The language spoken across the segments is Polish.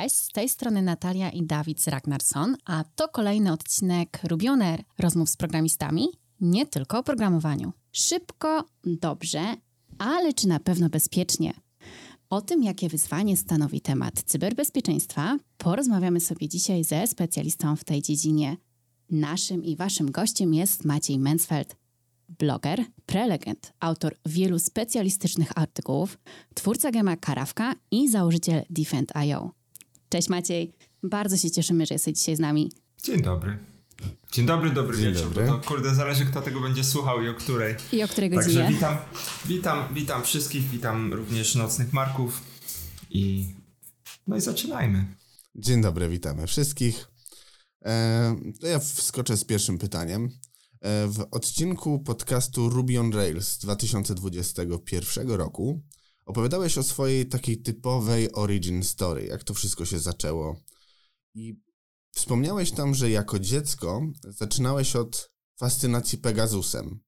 Cześć, z tej strony Natalia i Dawid Ragnarsson, a to kolejny odcinek Rubioner rozmów z programistami, nie tylko o programowaniu. Szybko, dobrze, ale czy na pewno bezpiecznie? O tym, jakie wyzwanie stanowi temat cyberbezpieczeństwa, porozmawiamy sobie dzisiaj ze specjalistą w tej dziedzinie. Naszym i waszym gościem jest Maciej Mansfeld, bloger, prelegent, autor wielu specjalistycznych artykułów, twórca gema Karawka i założyciel Defend.io. Cześć Maciej, bardzo się cieszymy, że jesteś dzisiaj z nami. Dzień dobry. Dzień dobry, dobry Dzień wieczór. dobry. To kurde, zależy kto tego będzie słuchał i o której. I o której Także godzinie? witam, witam, witam wszystkich, witam również nocnych Marków i no i zaczynajmy. Dzień dobry, witamy wszystkich. E, to ja wskoczę z pierwszym pytaniem. E, w odcinku podcastu Ruby on Rails z 2021 roku opowiadałeś o swojej takiej typowej origin story, jak to wszystko się zaczęło. I wspomniałeś tam, że jako dziecko zaczynałeś od fascynacji Pegasusem.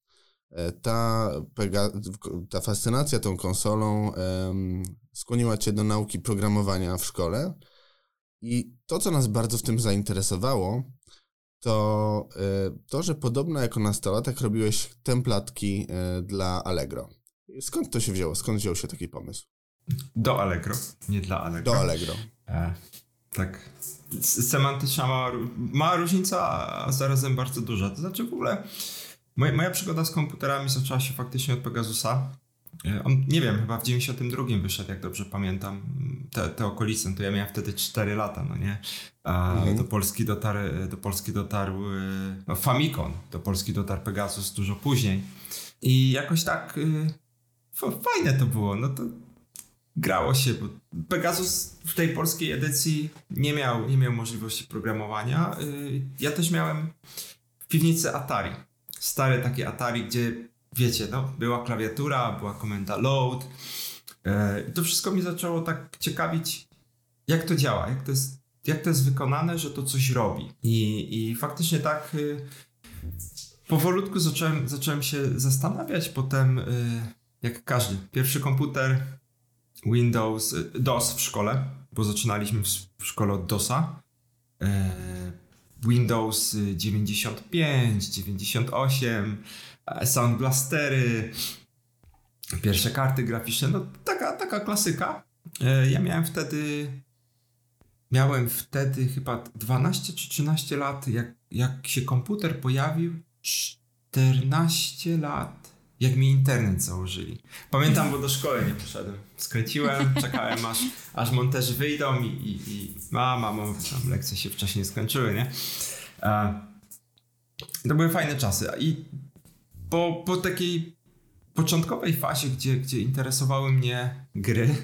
E, Ta, Pega, ta fascynacja tą konsolą em, skłoniła cię do nauki programowania w szkole. I to, co nas bardzo w tym zainteresowało, to e, to, że podobno jako nastolatek robiłeś templatki e, dla Allegro. Skąd to się wzięło? Skąd wziął się taki pomysł? Do Allegro, nie dla Allegro. Do Allegro. E, tak. Semantyczna mała, mała różnica, a zarazem bardzo duża. To znaczy w ogóle moja, moja przygoda z komputerami zaczęła się faktycznie od Pegasusa. E, On, nie wiem, chyba w 92 wyszedł, jak dobrze pamiętam, te, te okolice, to ja miałem wtedy 4 lata, no nie? A Mhm. do Polski dotarł, do Polski dotarł e, no, Famicom, do Polski dotarł Pegasus dużo później. I jakoś tak e, fajne to było, no to grało się, bo Pegasus w tej polskiej edycji nie miał, nie miał możliwości programowania. Y, Ja też miałem w piwnicy Atari. Stare takie Atari, gdzie wiecie, no, była klawiatura, była komenda load. Y, I to wszystko mi zaczęło tak ciekawić, jak to działa, jak to jest, jak to jest wykonane, że to coś robi. I, i faktycznie tak y, powolutku zacząłem, zacząłem się zastanawiać. Potem, jak każdy, pierwszy komputer Windows, y, DOS w szkole, bo zaczynaliśmy w, szkole od DOSa. E, Windows y, 95, 98, e, Sound Blastery, pierwsze karty graficzne, no taka, taka klasyka. E, Ja miałem wtedy, miałem wtedy chyba 12 czy 13 lat, jak, jak się komputer pojawił, 14 lat, jak mi internet założyli. Pamiętam, bo do szkoły nie poszedłem. Skręciłem, czekałem aż, aż monterzy wyjdą i, i, i a, mamo, tam lekcje się wcześniej skończyły, nie? E, to były fajne czasy. I po, po takiej początkowej fazie, gdzie, gdzie interesowały mnie gry,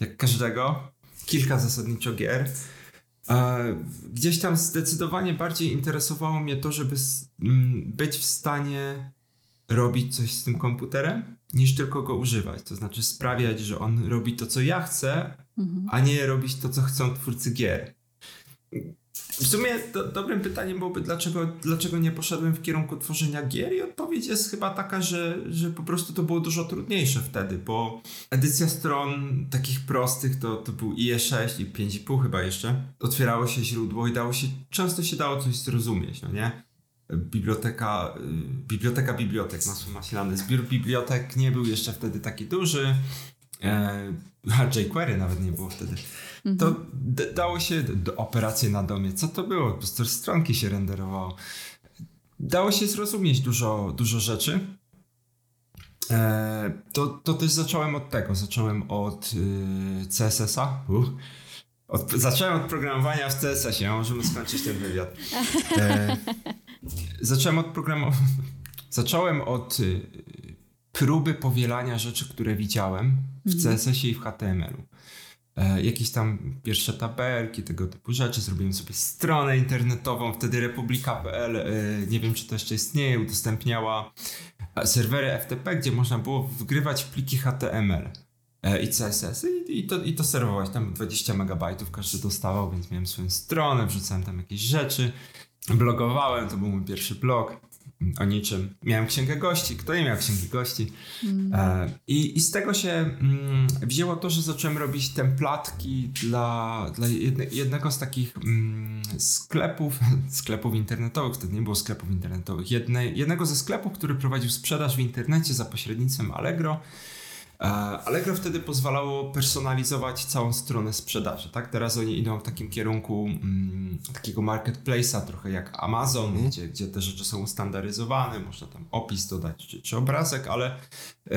jak każdego, kilka zasadniczo gier, e, gdzieś tam zdecydowanie bardziej interesowało mnie to, żeby być w stanie robić coś z tym komputerem, niż tylko go używać. To znaczy sprawiać, że on robi to, co ja chcę, Mhm. a nie robić to, co chcą twórcy gier. W sumie do, dobrym pytaniem byłoby, dlaczego, dlaczego nie poszedłem w kierunku tworzenia gier i odpowiedź jest chyba taka, że, że po prostu to było dużo trudniejsze wtedy, bo edycja stron takich prostych to, to był IE6 i 5,5 chyba jeszcze. Otwierało się źródło i dało się, często się dało coś zrozumieć, no nie? Biblioteka, y, biblioteka bibliotek, masło maślane. Zbiór bibliotek nie był jeszcze wtedy taki duży. E, a jQuery nawet nie było wtedy. To d- dało się operacje na domie. Co to było? Po prostu stronki się renderowało. Dało się zrozumieć dużo, dużo rzeczy. E, to, to też zacząłem od tego. Zacząłem od y, CSS-a. Uh. Od, zacząłem od programowania w CSS-ie. Możemy skończyć ten wywiad. E, zacząłem od programowania. Zacząłem od y, próby powielania rzeczy, które widziałem w CSS-ie i w HTML-u. E, jakieś tam pierwsze tabelki, tego typu rzeczy. Zrobiłem sobie stronę internetową, wtedy republika.pl, e, nie wiem czy to jeszcze istnieje, udostępniała serwery FTP, gdzie można było wgrywać pliki HTML i CSS i, i, to, i to serwować. Tam 20 megabajtów każdy dostawał, więc miałem swoją stronę, wrzucałem tam jakieś rzeczy, blogowałem, to był mój pierwszy blog. o niczym. Miałem księgę gości, kto nie miał księgi gości. Mm. E, i, I z tego się mm, wzięło to, że zacząłem robić templatki dla, dla jedne, jednego z takich mm, sklepów, sklepów internetowych, wtedy nie było sklepów internetowych, jedne, jednego ze sklepów, który prowadził sprzedaż w internecie za pośrednictwem Allegro. Allegro wtedy pozwalało personalizować całą stronę sprzedaży, tak? Teraz oni idą w takim kierunku mm, takiego marketplace'a, trochę jak Amazon, mm. gdzie, gdzie te rzeczy są ustandaryzowane, można tam opis dodać czy, czy obrazek, ale yy,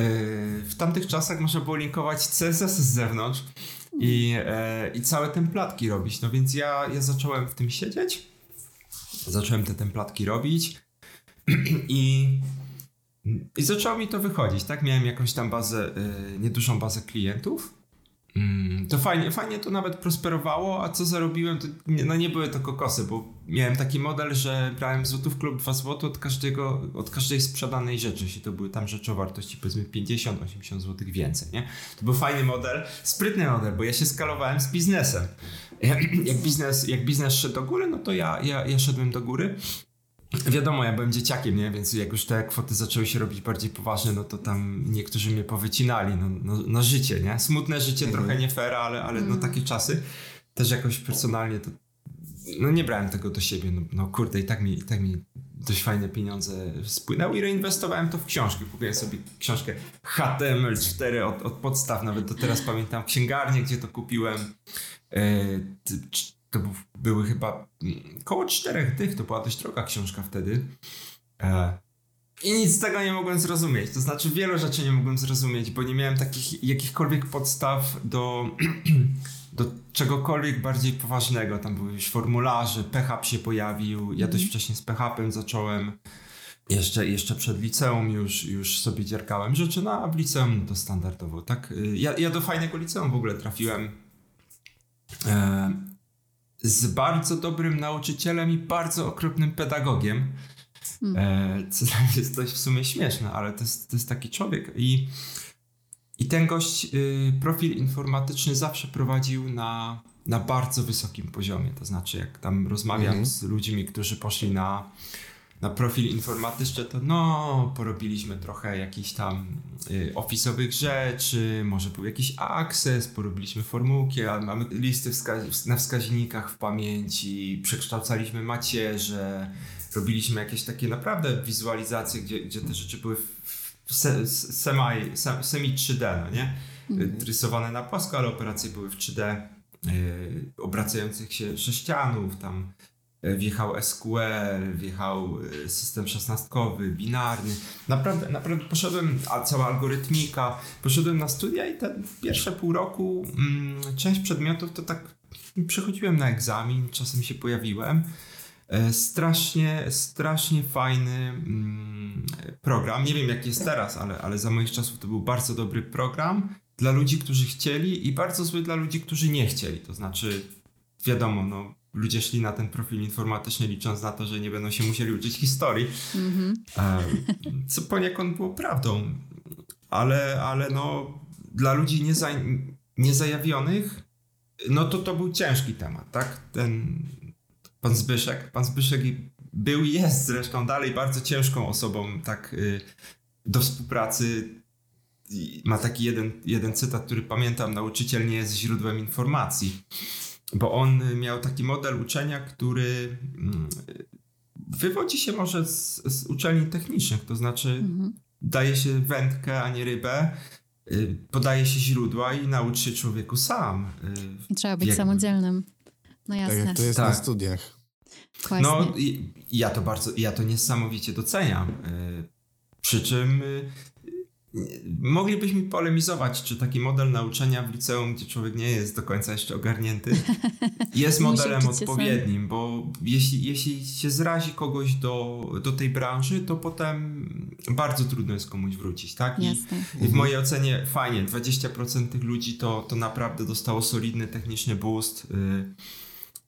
w tamtych czasach można było linkować CSS z zewnątrz i, yy, i całe templatki robić, no więc ja, ja zacząłem w tym siedzieć, zacząłem te templatki robić i i zaczęło mi to wychodzić, tak? Miałem jakąś tam bazę, yy, niedużą bazę klientów. Mm, to fajnie, fajnie to nawet prosperowało, a co zarobiłem, to nie, no nie były to kokosy, bo miałem taki model, że brałem złotów klub 2 zł od każdego, od każdej sprzedanej rzeczy, jeśli to były tam rzeczy o wartości powiedzmy 50-80 zł więcej, nie? To był fajny model, sprytny model, bo ja się skalowałem z biznesem. Jak biznes, jak biznes szedł do góry, no to ja, ja, ja szedłem do góry Wiadomo, ja byłem dzieciakiem, nie? więc jak już te kwoty zaczęły się robić bardziej poważne, no to tam niektórzy mnie powycinali no, no, na życie, nie? Smutne życie, mhm. trochę nie fair, ale, ale no takie czasy. Też jakoś personalnie to no nie brałem tego do siebie, no, no kurde i tak mi, i tak mi dość fajne pieniądze spłynęły i reinwestowałem to w książki. Kupiłem sobie książkę HTML4 od, od podstaw, nawet do teraz pamiętam księgarnię, gdzie to kupiłem. E, to były chyba mm, koło czterech tych, to była dość droga książka wtedy. E, I nic z tego nie mogłem zrozumieć. To znaczy, wielu rzeczy nie mogłem zrozumieć, bo nie miałem takich jakichkolwiek podstaw do, do czegokolwiek bardziej poważnego. Tam były już formularze, PHP się pojawił. Ja dość mhm. wcześnie z PHP zacząłem. Jeszcze, jeszcze przed liceum już, już sobie dzierkałem rzeczy, no a w liceum to standardowo, tak? Ja, ja do fajnego liceum w ogóle trafiłem. E, z bardzo dobrym nauczycielem i bardzo okropnym pedagogiem. Hmm. E, co jest dość w sumie śmieszne, ale to jest, to jest taki człowiek. I, i ten gość y, profil informatyczny zawsze prowadził na, na bardzo wysokim poziomie. To znaczy, jak tam rozmawiam mhm. z ludźmi, którzy poszli na na profil informatyczny, to no, porobiliśmy trochę jakichś tam y, ofisowych rzeczy, może był jakiś akces, porobiliśmy formułki, a mamy listy na wskaźnikach w pamięci, przekształcaliśmy macierze, robiliśmy jakieś takie naprawdę wizualizacje, gdzie, gdzie te rzeczy były w se, semi, semi 3D, no nie? Mhm. Rysowane na płasko, ale operacje były w 3D, yy, obracających się sześcianów, tam wjechał SQL, wjechał e, system szesnastkowy, binarny. Naprawdę, naprawdę poszedłem, a cała algorytmika, poszedłem na studia i te pierwsze pół roku mm, część przedmiotów to tak przechodziłem na egzamin, czasem się pojawiłem. E, strasznie, strasznie fajny mm, program. Nie wiem jak jest teraz, ale, ale za moich czasów to był bardzo dobry program dla ludzi, którzy chcieli i bardzo zły dla ludzi, którzy nie chcieli. To znaczy, wiadomo, no, ludzie szli na ten profil informatyczny licząc na to, że nie będą się musieli uczyć historii, mm-hmm. co poniekąd było prawdą, ale, ale no dla ludzi nieza, niezajawionych no to to był ciężki temat, tak? Ten pan Zbyszek, pan Zbyszek był i jest zresztą dalej bardzo ciężką osobą, tak y, do współpracy ma taki jeden, jeden cytat, który pamiętam, nauczyciel nie jest źródłem informacji bo on miał taki model uczenia, który mm, wywodzi się może z, z uczelni technicznych, to znaczy mhm. daje się wędkę, a nie rybę, y, podaje się źródła i nauczy się człowieku sam. Y, I trzeba być samodzielnym. No jasne. Tak jak to jest tak. na studiach. Właśnie. No ja to bardzo, ja to niesamowicie doceniam. Y, przy czym Moglibyśmy polemizować, czy taki model nauczania w liceum, gdzie człowiek nie jest do końca jeszcze ogarnięty, jest modelem odpowiednim, bo jeśli, jeśli się zrazi kogoś do, do tej branży, to potem bardzo trudno jest komuś wrócić, tak? I, I, w mojej ocenie fajnie, 20% tych ludzi to, to naprawdę dostało solidny techniczny boost,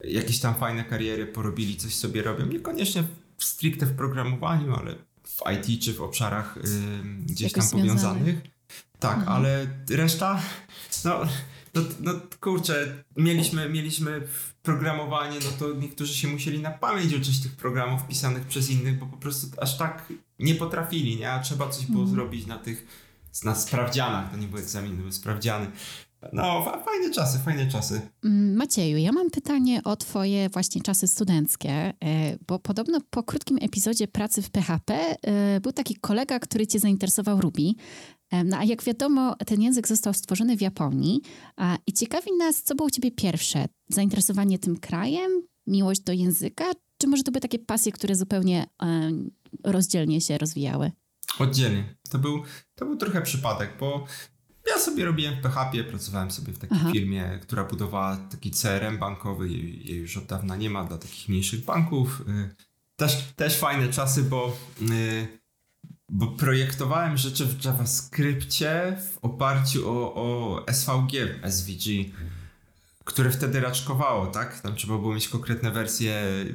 y, jakieś tam fajne kariery porobili, coś sobie robią, niekoniecznie stricte w programowaniu, ale w IT czy w obszarach y, gdzieś tam powiązanych. Tak, mhm. ale reszta, no no, no kurczę, mieliśmy, mieliśmy programowanie, no to niektórzy się musieli na pamięć uczyć tych programów pisanych przez innych, bo po prostu aż tak nie potrafili, nie? A trzeba coś było mm. zrobić na tych, na sprawdzianach, to nie były egzaminy, były sprawdziany. No, fajne czasy, fajne czasy. Mm, Macieju, ja mam pytanie o Twoje właśnie czasy studenckie, e, bo podobno po krótkim epizodzie pracy w PHP e, był taki kolega, który Cię zainteresował Ruby. E, no a jak wiadomo, ten język został stworzony w Japonii i ciekawi nas, co było u Ciebie pierwsze? Zainteresowanie tym krajem, miłość do języka, czy może to były takie pasje, które zupełnie rozdzielnie się rozwijały? Oddzielnie. To był, to był trochę przypadek, bo ja sobie robiłem w PHP, pracowałem sobie w takiej Aha. firmie, która budowała taki CRM bankowy, jej, jej, już od dawna nie ma dla takich mniejszych banków. Y, też, też fajne czasy, bo, y, bo projektowałem rzeczy w JavaScriptie w oparciu o, o SVG, SVG, które wtedy raczkowało, tak? Tam trzeba było mieć konkretne wersje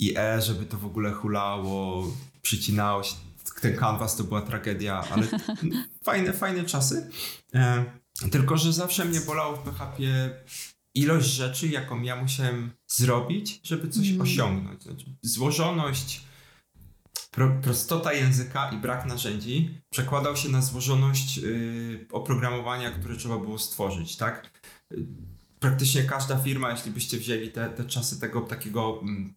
IE, żeby to w ogóle hulało, przycinało się ten kanwas to była tragedia, ale fajne, fajne czasy. E, tylko, że zawsze mnie bolało w PHP ilość rzeczy, jaką ja musiałem zrobić, żeby coś mm. osiągnąć. Znaczy, złożoność, pro, prostota języka i brak narzędzi przekładał się na złożoność y, oprogramowania, które trzeba było stworzyć, tak? Praktycznie każda firma, jeśli byście wzięli te, te czasy tego takiego mm,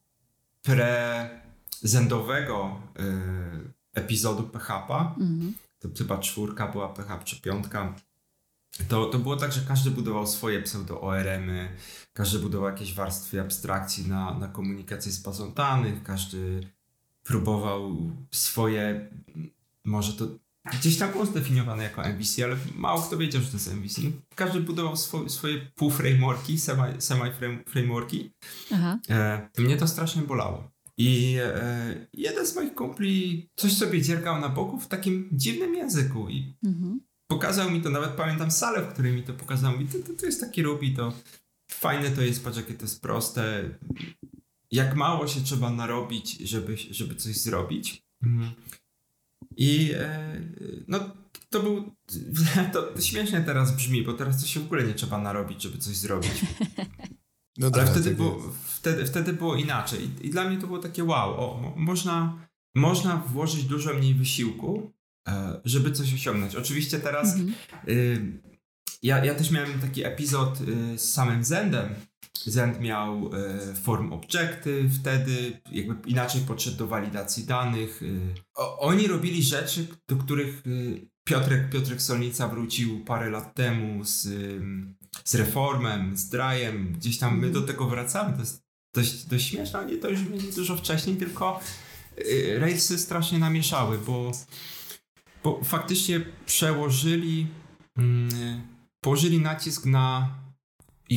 pre-zendowego y, epizodu PHP, mhm. to chyba czwórka była PHP czy piątka, to, to było tak, że każdy budował swoje pseudo-ORM-y, każdy budował jakieś warstwy abstrakcji na, na komunikację z bazą danych, każdy próbował swoje, może to gdzieś tam było zdefiniowane jako MVC, ale mało kto wiedział, że to jest MVC. Każdy budował swo, swoje pół-frameworki, semi-frameworki. Semi e, mnie to strasznie bolało. I e, jeden z moich kumpli coś sobie dziergał na boku w takim dziwnym języku i mhm. pokazał mi to, nawet pamiętam salę, w której mi to pokazał. Mi to, to, to jest taki Ruby, to fajne to jest, patrz jakie to jest proste. Jak mało się trzeba narobić, żeby, żeby coś zrobić. Mhm. I e, no to był, to, to śmiesznie teraz brzmi, bo teraz to się w ogóle nie trzeba narobić, żeby coś zrobić. No Ale tak, wtedy, tak było, wtedy, wtedy było inaczej. I, dla mnie to było takie wow, o, można, można włożyć dużo mniej wysiłku, e, żeby coś osiągnąć. Oczywiście teraz mhm. y, ja, ja też miałem taki epizod y, z samym Zendem. Zend miał y, form obiekty wtedy, jakby inaczej podszedł do walidacji danych. Y, o, oni robili rzeczy, do których y, Piotrek, Piotrek Solnica wrócił parę lat temu z, z reformem, z drajem, gdzieś tam my do mhm. tego wracamy. To jest dość, dość śmieszne, oni to już mieli dużo wcześniej, tylko y, Railsy strasznie namieszały, bo, bo faktycznie przełożyli, mm, położyli nacisk na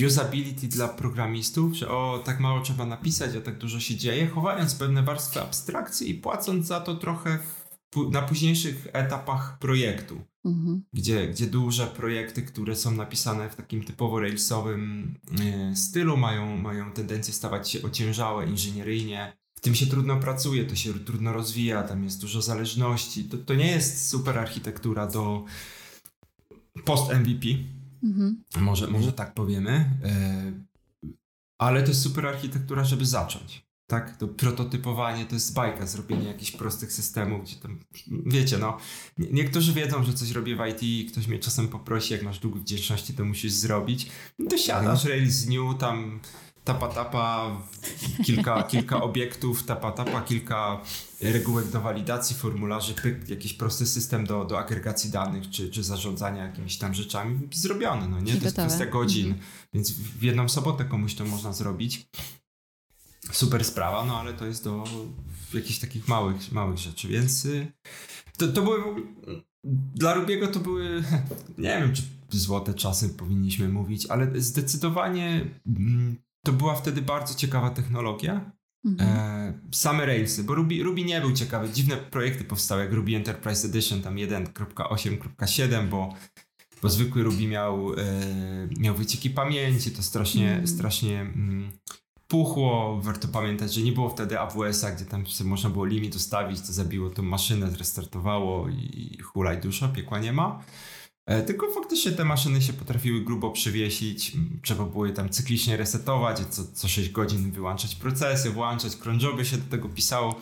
usability dla programistów, że o, tak mało trzeba napisać, a tak dużo się dzieje, chowając pewne warstwy abstrakcji i płacąc za to trochę na późniejszych etapach projektu, mhm. gdzie, gdzie duże projekty, które są napisane w takim typowo railsowym e, stylu, mają, mają tendencję stawać się ociężałe inżynieryjnie. W tym się trudno pracuje, to się trudno rozwija, tam jest dużo zależności. To, to nie jest super architektura do post-MVP. Mhm. Może, może tak powiemy. E, ale to jest super architektura, żeby zacząć. Tak, to prototypowanie to jest bajka, zrobienie jakichś prostych systemów, gdzie tam, wiecie, no, niektórzy wiedzą, że coś robię w IT i ktoś mnie czasem poprosi, jak masz dług wdzięczności, to musisz zrobić. No to siadasz, release new, tam tapa tapa, kilka, kilka obiektów, tapa tapa, kilka regułek do walidacji, formularzy, pyk, jakiś prosty system do, do agregacji danych, czy, czy zarządzania jakimiś tam rzeczami, zrobione, no nie? To jest kwestia godzin, mhm. więc w jedną sobotę komuś to można zrobić super sprawa, no ale to jest do jakichś takich małych, małych rzeczy, więc y, to, to były dla Rubiego to były, nie wiem czy złote czasy powinniśmy mówić, ale zdecydowanie mm, to była wtedy bardzo ciekawa technologia. Mhm. E, same Railsy, bo Ruby, Ruby nie był ciekawy. Dziwne projekty powstały, jak Ruby Enterprise Edition, tam 1.8.7, bo, bo zwykły Ruby miał, e, miał wycieki pamięci, to strasznie, mhm. strasznie mm, puchło. Warto pamiętać, że nie było wtedy AWS-a, gdzie tam można było limit ustawić, to zabiło tą maszynę, zrestartowało i hulaj dusza, piekła nie ma. E, tylko faktycznie te maszyny się potrafiły grubo przywiesić, trzeba było je tam cyklicznie resetować, co, co 6 godzin wyłączać procesy, włączać, cronjoby się do tego pisało.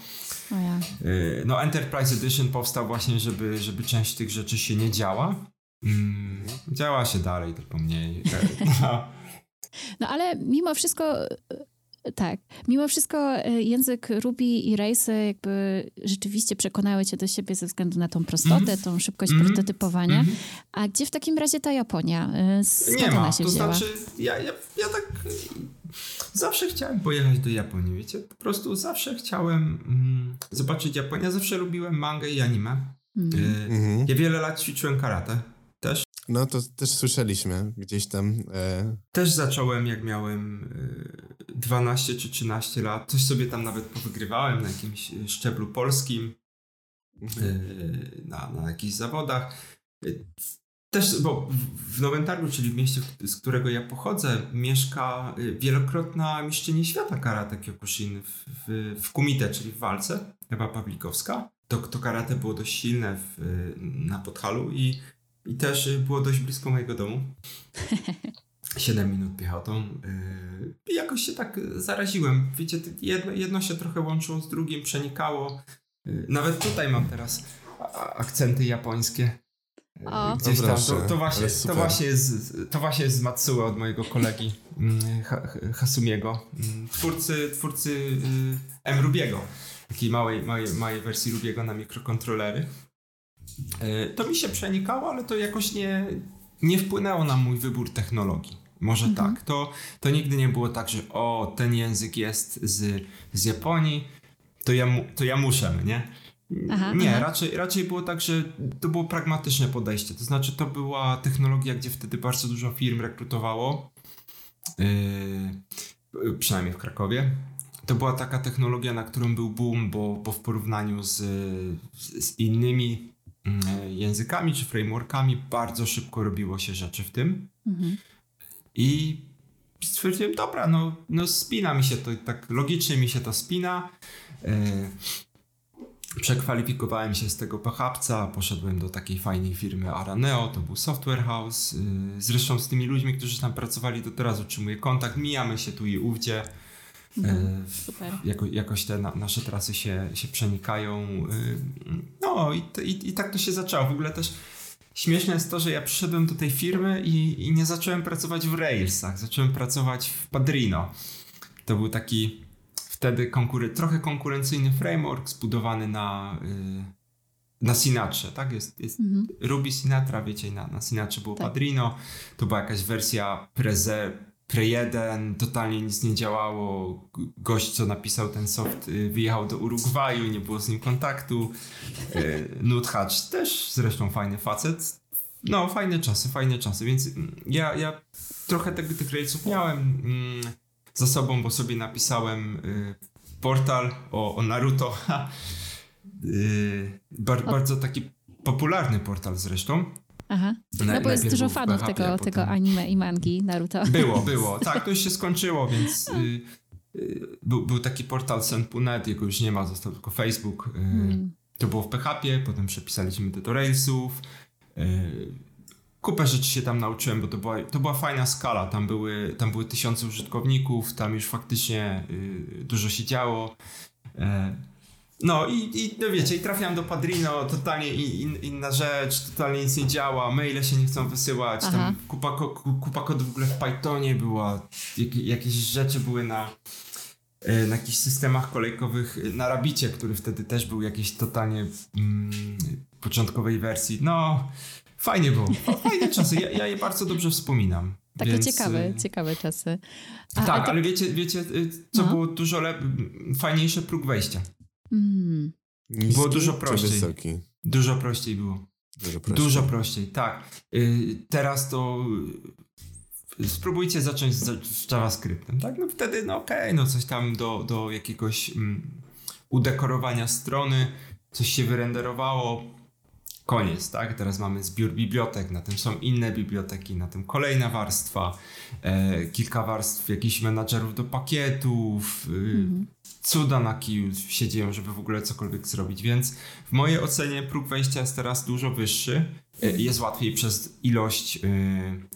E, no Enterprise Edition powstał właśnie, żeby, żeby część tych rzeczy się nie działa. Mm, działa się dalej, tylko mniej. No. no ale mimo wszystko tak. Mimo wszystko e, język Ruby i Race jakby rzeczywiście przekonały cię do siebie ze względu na tą prostotę, mm. tą szybkość mm. prototypowania. Mm. A gdzie w takim razie ta Japonia? E, skąd Nie ma, się to wzięła? znaczy ja, ja, ja tak zawsze chciałem pojechać do Japonii, wiecie? Po prostu zawsze chciałem mm, zobaczyć Japonię. Zawsze lubiłem mangę i anime. Mm. Ja wiele lat ćwiczyłem karate. No to też słyszeliśmy gdzieś tam. E... Też zacząłem jak miałem e, 12 czy 13 lat. Coś sobie tam nawet powygrywałem na jakimś e, szczeblu polskim, mhm. e, na, na jakichś zawodach. E, też, bo w Nowym Targu, czyli w mieście, z którego ja pochodzę, mieszka e, wielokrotna mistrzyni świata karate Kyokushin w, w, w Kumite, czyli w walce, Ewa Pawlikowska. To, to karate było dość silne w, na Podhalu i i też y, było dość blisko mojego domu. 7 minut piechotą. Y, I jakoś się tak zaraziłem. Wiecie, jedno, jedno się trochę łączyło z drugim, przenikało. Y, nawet tutaj mam teraz akcenty japońskie. O. Gdzieś tam. To, to, właśnie, to, właśnie jest, to właśnie jest z Matsue od mojego kolegi mm, Hasumiego, mm, twórcy, twórcy M. Rubiego, takiej małej, małej, małej wersji Rubiego na mikrokontrolery. E, to mi się przenikało, ale to jakoś nie, nie wpłynęło na mój wybór technologii. Może mhm. tak. To, to nigdy nie było tak, że o, ten język jest z, z Japonii, to ja, to ja muszę, nie? Aha, nie, aha. Raczej, raczej było tak, że to było pragmatyczne podejście. To znaczy, to była technologia, gdzie wtedy bardzo dużo firm rekrutowało, yy, przynajmniej w Krakowie. To była taka technologia, na którą był boom, bo, bo w porównaniu z, z innymi językami czy frameworkami bardzo szybko robiło się rzeczy w tym. Mhm. I stwierdziłem, dobra, no, no spina mi się to, tak logicznie mi się to spina. E, przekwalifikowałem się z tego pachapca, poszedłem do takiej fajnej firmy Araneo, to był software house. E, zresztą z tymi ludźmi, którzy tam pracowali, do teraz utrzymuję kontakt, mijamy się tu i ówdzie. Mhm. E, Super. Jako, jakoś te na, nasze trasy się, się przenikają. Y, no i, i, i, tak to się zaczęło. W ogóle też śmieszne jest to, że ja przyszedłem do tej firmy i, i nie zacząłem pracować w Railsach, zacząłem pracować w Padrino. To był taki wtedy konkury trochę konkurencyjny framework zbudowany na, y, na Sinatrze, tak? Jest, jest mhm. Ruby Sinatra, wiecie, na, na Sinatrze było tak. Padrino, to była jakaś wersja prezer Pre1, totalnie nic nie działało. Gość, co napisał ten soft, y, wyjechał do Urugwaju, nie było z nim kontaktu. Y, Nut Hatch też zresztą fajny facet. No, fajne czasy, fajne czasy, więc mm, ja, ja trochę tych, tych rejsów miałem mm, za sobą, bo sobie napisałem y, portal o, o Naruto. Bar, bardzo taki popularny portal zresztą. Aha. No bo jest dużo fanów tego, tego anime i mangi Naruto. Było, było. Tak, to już się skończyło, więc y, y, był, był taki portal Senpu.net, jego już nie ma, został tylko Facebook. Y, hmm. To było w PHP, potem przepisaliśmy to do Railsów. Y, kupę rzeczy się tam nauczyłem, bo to była, to była fajna skala. Tam były, tam były tysiące użytkowników, tam już faktycznie y, dużo się działo. E, no i, i no wiecie, i trafiam do Padrino, totalnie in, inna rzecz, totalnie nic nie działa, maile się nie chcą wysyłać, Aha. tam kupa, kupa kodów w ogóle w Pythonie była, jak, jakieś rzeczy były na, e, na jakichś systemach kolejkowych, e, na Rabicie, który wtedy też był jakiejś totalnie mm, początkowej wersji. No, fajnie było, fajne czasy, ja, ja je bardzo dobrze wspominam. Takie Więc... ciekawe, ciekawe czasy. A, tak, to... ale wiecie, wiecie co no. było dużo lep... fajniejsze próg wejścia. Mm. było dużo prościej. Wysoki? Dużo prościej było. Dużo prościej. Dużo prościej, tak. Y, teraz to y, spróbujcie zacząć z, z JavaScriptem, tak? No wtedy, no okej, okay, no coś tam do, do jakiegoś mm, udekorowania strony, coś się wyrenderowało, koniec, tak? Teraz mamy zbiór bibliotek, na tym są inne biblioteki, na tym kolejna warstwa, e, kilka warstw jakichś menadżerów do pakietów, y, cuda na kiju się dzieją, żeby w ogóle cokolwiek zrobić, więc w mojej ocenie próg wejścia jest teraz dużo wyższy, e, jest łatwiej przez ilość y,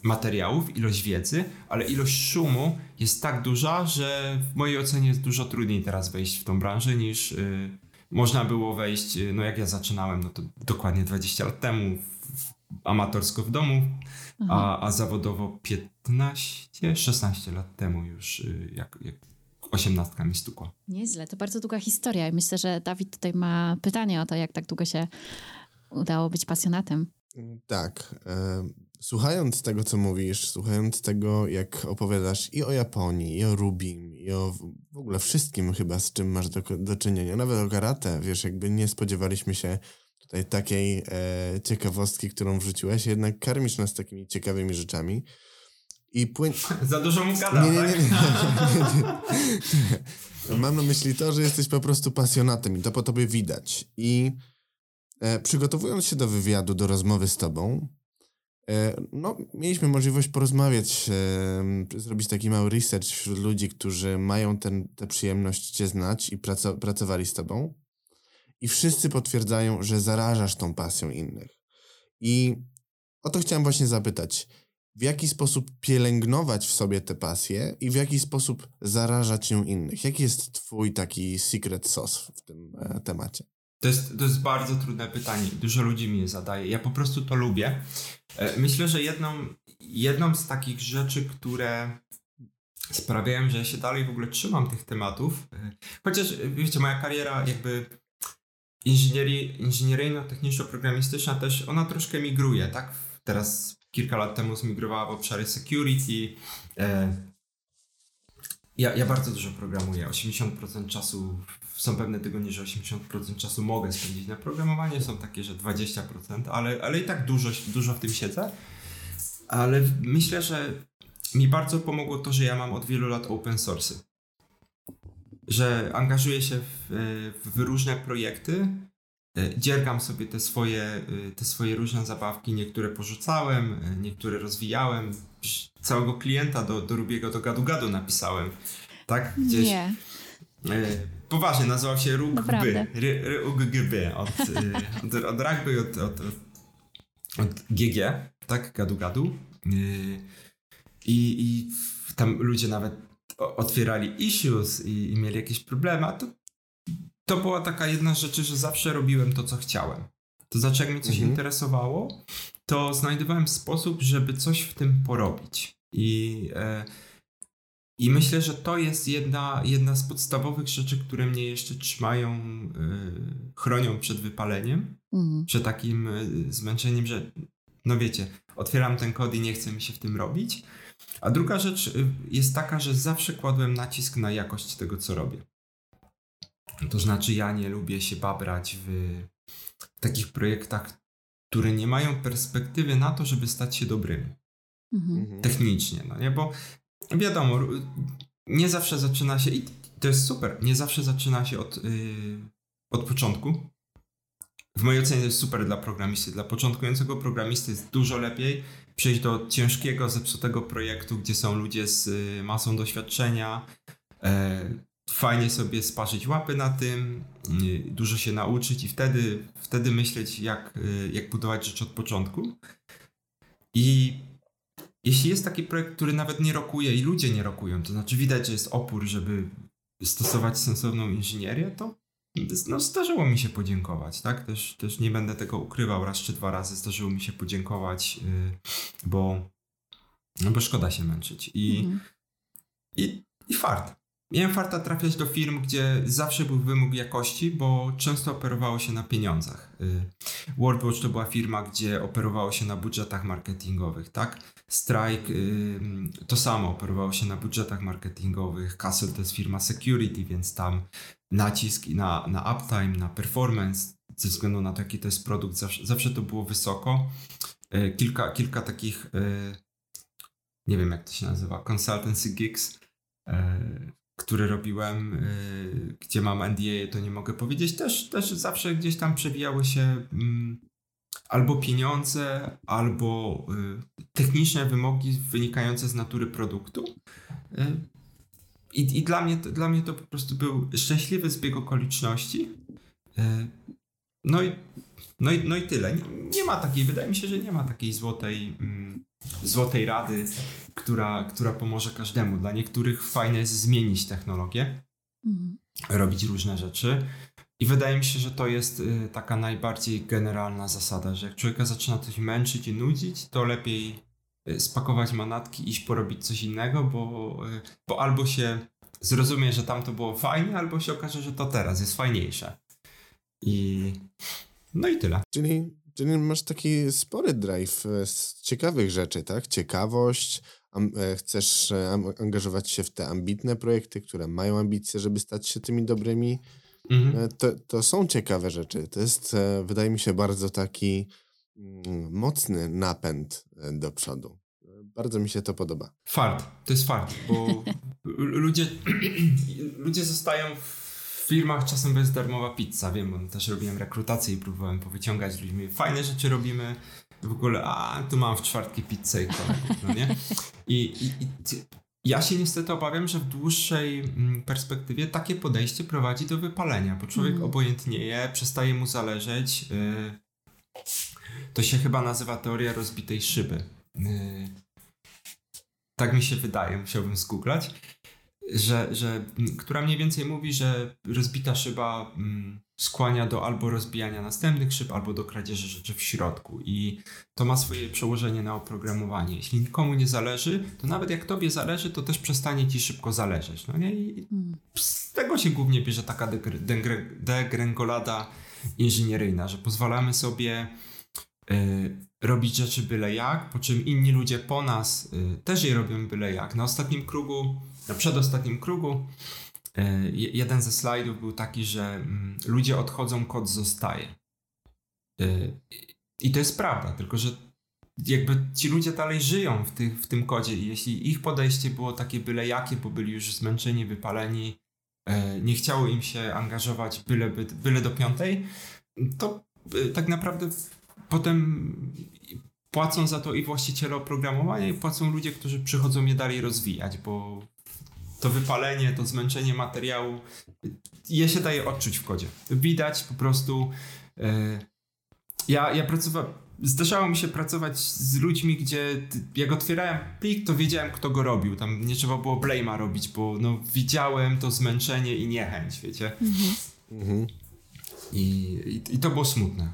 materiałów, ilość wiedzy, ale ilość szumu jest tak duża, że w mojej ocenie jest dużo trudniej teraz wejść w tą branżę niż y, można było wejść, y, no jak ja zaczynałem, no to dokładnie 20 lat temu, w, amatorsko w domu, a, a zawodowo 15, 16 lat temu już, y, jak, jak osiemnastka mi stukła. Nieźle, to bardzo długa historia i myślę, że Dawid tutaj ma pytanie o to, jak tak długo się udało być pasjonatem. Tak. Słuchając tego, co mówisz, słuchając tego, jak opowiadasz i o Japonii, i o Rubim, i o w ogóle wszystkim chyba, z czym masz do, do czynienia, nawet o karate, wiesz, jakby nie spodziewaliśmy się tutaj takiej e, ciekawostki, którą wrzuciłeś, jednak karmisz nas takimi ciekawymi rzeczami. I płyn... Za dużo mu gada, nie, nie, tak? nie, nie. Mam na myśli to, że jesteś po prostu pasjonatem i to po tobie widać. I e, przygotowując się do wywiadu, do rozmowy z tobą, no, mieliśmy możliwość porozmawiać, e, zrobić taki mały research wśród ludzi, którzy mają ten, tę przyjemność cię znać i praco, pracowali z tobą. I wszyscy potwierdzają, że zarażasz tą pasją innych. I o to chciałem właśnie zapytać w jaki sposób pielęgnować w sobie tę pasję i w jaki sposób zarażać ją innych? Jaki jest twój taki secret sauce w tym e, temacie? To jest, to jest bardzo trudne pytanie. Dużo ludzi mi je zadaje. Ja po prostu to lubię. E, myślę, że jedną, jedną z takich rzeczy, które sprawiają, że ja się dalej w ogóle trzymam tych tematów, e, chociaż wiecie, moja kariera jakby inżynierii, inżynieryjno-techniczno-programistyczna też, ona troszkę migruje, tak? Teraz kilka lat temu zmigrowała w obszary security. E, ja, ja bardzo dużo programuję. 80% czasu, są pewne tygodnie, że 80% czasu mogę spędzić na programowanie, są takie, że 20%, ale, ale i tak dużo, dużo w tym siedzę. Ale myślę, że mi bardzo pomogło to, że ja mam od wielu lat open source. Że angażuję się w, w różne projekty, E, dziergam sobie te swoje, e, te swoje różne zabawki, niektóre porzucałem, e, niektóre rozwijałem. Całego klienta do, do Rubiego, do Gadu Gadu napisałem. Tak? Gdzieś. Nie. Poważnie, nazywał się Rugby. Rugby. Od, od, od rugby, od, od, od GG, tak? Gadu Gadu. I, I tam ludzie nawet otwierali issues i, i mieli jakieś problemy, a to to była taka jedna z rzeczy, że zawsze robiłem to, co chciałem. To znaczy, jak mnie coś mhm. interesowało, to znajdowałem sposób, żeby coś w tym porobić. I, e, i myślę, że to jest jedna, jedna z podstawowych rzeczy, które mnie jeszcze trzymają, e, chronią przed wypaleniem, mhm. przed takim e, zmęczeniem, że no wiecie, otwieram ten kod i nie chce mi się w tym robić. A druga rzecz e, jest taka, że zawsze kładłem nacisk na jakość tego, co robię. To znaczy, ja nie lubię się babrać w takich projektach, które nie mają perspektywy na to, żeby stać się dobrymi. Mhm. mhm. Technicznie, no nie? Bo wiadomo, nie zawsze zaczyna się, i to jest super, nie zawsze zaczyna się od, yy, od początku. W mojej ocenie to jest super dla programisty. Dla początkującego programisty jest dużo lepiej przejść do ciężkiego, zepsutego projektu, gdzie są ludzie z y, masą doświadczenia, e, fajnie sobie sparzyć łapy na tym, y, dużo się nauczyć i wtedy, wtedy myśleć, jak, y, jak budować rzecz od początku. I jeśli jest taki projekt, który nawet nie rokuje i ludzie nie rokują, to znaczy widać, że jest opór, żeby stosować sensowną inżynierię, to no, zdarzyło mi się podziękować, tak? Też, też nie będę tego ukrywał, raz czy dwa razy zdarzyło mi się podziękować, yy, bo, no bo szkoda się męczyć. I, mhm. i, i fart. Miałem farta trafiać do firm, gdzie zawsze był wymóg jakości, bo często operowało się na pieniądzach. Y, WorldWatch to była firma, gdzie operowało się na budżetach marketingowych, tak? Strike to samo operowało się na budżetach marketingowych. Castle to jest firma security, więc tam nacisk na, na uptime, na performance, ze względu na to, jaki to jest produkt, zawsze, zawsze to było wysoko. Y, kilka, kilka takich, nie wiem jak to się nazywa, consultancy gigs które robiłem, gdzie mam NDA, to nie mogę powiedzieć, też, też zawsze gdzieś tam przewijały się mm, albo pieniądze, albo y, techniczne wymogi wynikające z natury produktu. Y, I, i dla, mnie to, dla mnie to po prostu był szczęśliwy zbieg okoliczności. Y, no i, no i, no i tyle. Nie, nie ma takiej, wydaje mi się, że nie ma takiej złotej, mm, złotej rady, która, która pomoże każdemu. Dla niektórych fajne jest zmienić technologię, mhm. robić różne rzeczy. I wydaje mi się, że to jest y, taka najbardziej generalna zasada, że jak człowieka zaczyna coś męczyć i nudzić, to lepiej y, spakować manatki iść porobić coś innego, bo, y, bo albo się zrozumie, że tam to było fajnie, albo się okaże, że to teraz jest fajniejsze. I no i tyle. Czyli, czyli masz taki spory drive z ciekawych rzeczy, tak? Ciekawość, e, chcesz e, angażować się w te ambitne projekty, które mają ambicje, żeby stać się tymi dobrymi Mhm. E, to, to są ciekawe rzeczy. To jest, e, wydaje mi się, bardzo taki mm, mocny napęd e, do przodu. Bardzo mi się to podoba. Fart, to jest fart, bo ludzie, ludzie zostają w firmach czasem bez darmowa pizza, wiem, bo też robiłem rekrutację i próbowałem powyciągać ludźmi. Fajne rzeczy robimy, w ogóle, a tu mam w czwartki pizzę i kolegów, no nie? I, i, i ja się niestety obawiam, że w dłuższej mm, perspektywie takie podejście prowadzi do wypalenia, bo człowiek mm. obojętnieje, przestaje mu zależeć. Y, to się chyba nazywa teoria rozbitej szyby. Y, tak mi się wydaje, musiałbym zgooglać że, że, która mniej więcej mówi, że rozbita szyba mm, skłania do albo rozbijania następnych szyb, albo do kradzieży rzeczy w środku. I to ma swoje przełożenie na oprogramowanie. Jeśli nikomu nie zależy, to nawet jak tobie zależy, to też przestanie ci szybko zależeć. No nie? I hmm. z tego się głównie bierze taka degrengolada inżynieryjna, że pozwalamy sobie robić rzeczy byle jak, po czym inni ludzie po nas y, też je robią byle jak. Na ostatnim krugu na przedostatnim krugu e, jeden ze slajdów był taki, że mm, ludzie odchodzą, kod zostaje. I to jest prawda, tylko że jakby ci ludzie dalej żyją w, tych, w tym kodzie i jeśli ich podejście było takie byle jakie, bo byli już zmęczeni, wypaleni, nie chciało im się angażować byle, byle do piątej, to tak naprawdę potem płacą za to i właściciele oprogramowania i płacą ludzie, którzy przychodzą je dalej rozwijać, bo to wypalenie, to zmęczenie materiału, je się daje odczuć w kodzie. Widać po prostu. E, ja, ja pracowałem. Zdarzało mi się pracować z ludźmi, gdzie jak otwierałem plik, to wiedziałem, kto go robił. Tam nie trzeba było blame'a robić, bo no, widziałem to zmęczenie i niechęć, wiecie. Mhm. Mhm. I, i, I to było smutne.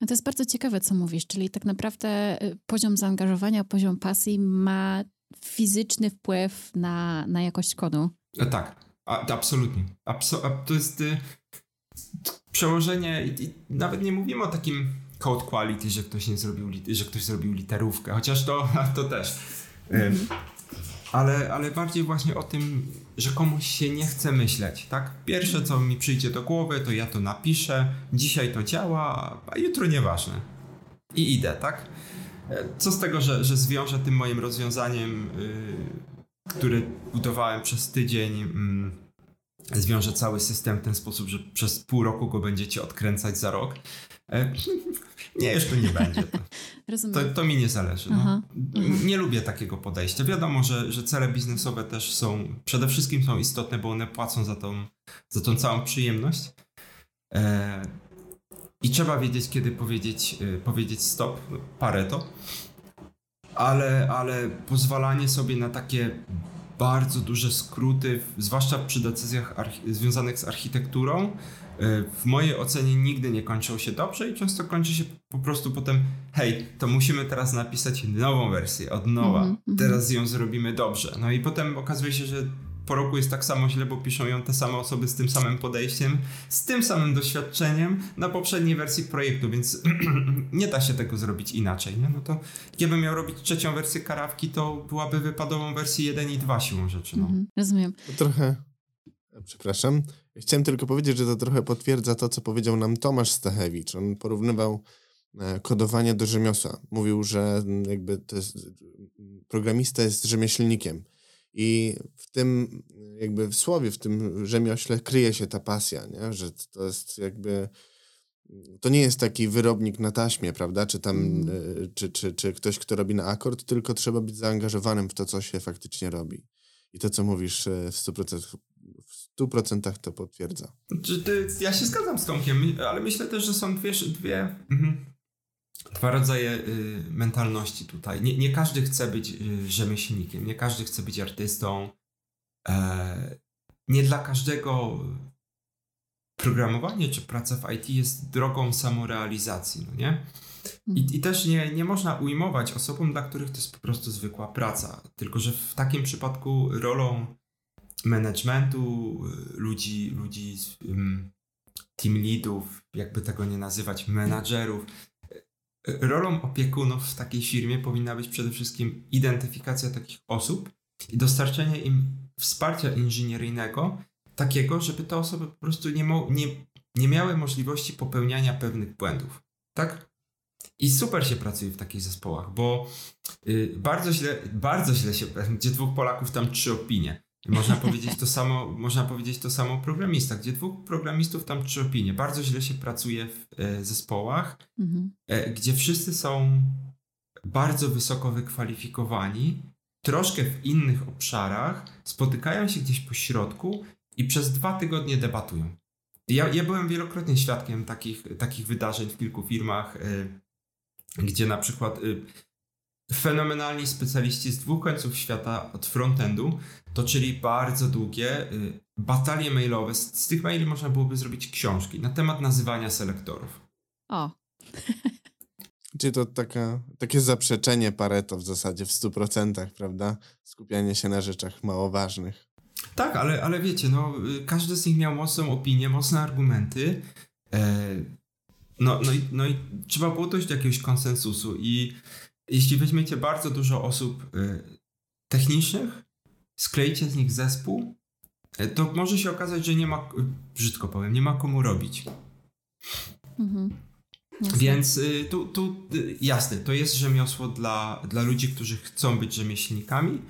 No to jest bardzo ciekawe, co mówisz, czyli tak naprawdę y, poziom zaangażowania, poziom pasji ma fizyczny wpływ na, na jakość kodu. A, tak, a, absolutnie. To jest y, przełożenie, i, i, nawet nie mówimy o takim code quality, że ktoś nie zrobił, że ktoś zrobił literówkę, chociaż to, to też. Mm ale, ale bardziej właśnie o tym, że komuś się nie chce myśleć, tak? Pierwsze, co mi przyjdzie do głowy, to ja to napiszę, dzisiaj to działa, a jutro nieważne. I idę, tak? Co z tego, że, że zwiążę tym moim rozwiązaniem, yy, który budowałem przez tydzień, yy, zwiążę cały system w ten sposób, że przez pół roku go będziecie odkręcać za rok. Nie, jeszcze nie będzie. To, to, to, mi nie zależy. No. Nie lubię takiego podejścia. Wiadomo, że, że cele biznesowe też są, przede wszystkim są istotne, bo one płacą za tą, za tą całą przyjemność. E, i trzeba wiedzieć, kiedy powiedzieć, y, powiedzieć stop, parę to. Ale, ale pozwalanie sobie na takie bardzo duże skróty, zwłaszcza przy decyzjach związanych z architekturą, w mojej ocenie nigdy nie kończą się dobrze i często kończy się po prostu potem, hej, to musimy teraz napisać nową wersję od nowa, mm -hmm. teraz ją zrobimy dobrze. No i potem okazuje się, że po roku jest tak samo źle, bo piszą ją te same osoby z tym samym podejściem, z tym samym doświadczeniem na poprzedniej wersji projektu, więc nie da się tego zrobić inaczej. Nie? No to gdybym miał robić trzecią wersję karawki, to byłaby wypadową wersji 1 i 2 siłą rzeczy. No. Mhm, rozumiem. To trochę, przepraszam, chciałem tylko powiedzieć, że to trochę potwierdza to, co powiedział nam Tomasz Stachewicz. On porównywał e, kodowanie do rzemiosła. Mówił, że jakby to jest, programista jest rzemieślnikiem i w tym, jakby w słowie, w tym rzemiośle kryje się ta pasja, nie? że to jest jakby to nie jest taki wyrobnik na taśmie, prawda? Czy tam, Mm. czy, czy, czy ktoś, kto robi na akord, tylko trzeba być zaangażowanym w to, co się faktycznie robi. I to, co mówisz y, w 100%, w 100% to potwierdza. Ja się zgadzam z Tomkiem, ale myślę też, że są dwie, dwie, mhm, dwa rodzaje y, mentalności tutaj. Nie, nie każdy chce być y, rzemieślnikiem, nie każdy chce być artystą. E, nie dla każdego programowanie czy praca w IT jest drogą samorealizacji, no nie? I, I też nie, nie można ujmować osobom, dla których to jest po prostu zwykła praca. Tylko, że w takim przypadku rolą managementu, y, ludzi, ludzi team leadów, jakby tego nie nazywać, menadżerów, y, rolą opiekunów w takiej firmie powinna być przede wszystkim identyfikacja takich osób i dostarczenie im wsparcia inżynieryjnego takiego, żeby te osoby po prostu nie, mo- nie, nie miały możliwości popełniania pewnych błędów. Tak? I super się pracuje w takich zespołach, bo y, bardzo źle, bardzo źle się, gdzie dwóch Polaków, tam trzy opinie. Można powiedzieć to samo, można powiedzieć to samo o programistach, gdzie dwóch programistów, tam trzy opinie. Bardzo źle się pracuje w e, zespołach, Mhm. e, gdzie wszyscy są bardzo wysoko wykwalifikowani, troszkę w innych obszarach, spotykają się gdzieś po środku i przez dwa tygodnie debatują. Ja, ja byłem wielokrotnie świadkiem takich, takich wydarzeń w kilku firmach, y, gdzie na przykład y, fenomenalni specjaliści z dwóch końców świata od frontendu toczyli bardzo długie y, batalie mailowe. Z, z tych maili można byłoby zrobić książki na temat nazywania selektorów. O, Czyli to taka, takie zaprzeczenie Pareto w zasadzie w 100%, prawda? Skupianie się na rzeczach mało ważnych. Tak, ale, ale wiecie, no, y, każdy z nich miał mocną opinię, mocne argumenty. E, no, no, i, no i trzeba było dojść do jakiegoś konsensusu. I jeśli weźmiecie bardzo dużo osób y, technicznych, skleicie z nich zespół, e, to może się okazać, że nie ma, y, brzydko powiem, nie ma komu robić. mhm. Więc y, tu, tu y, jasne, to jest rzemiosło dla, dla ludzi, którzy chcą być rzemieślnikami,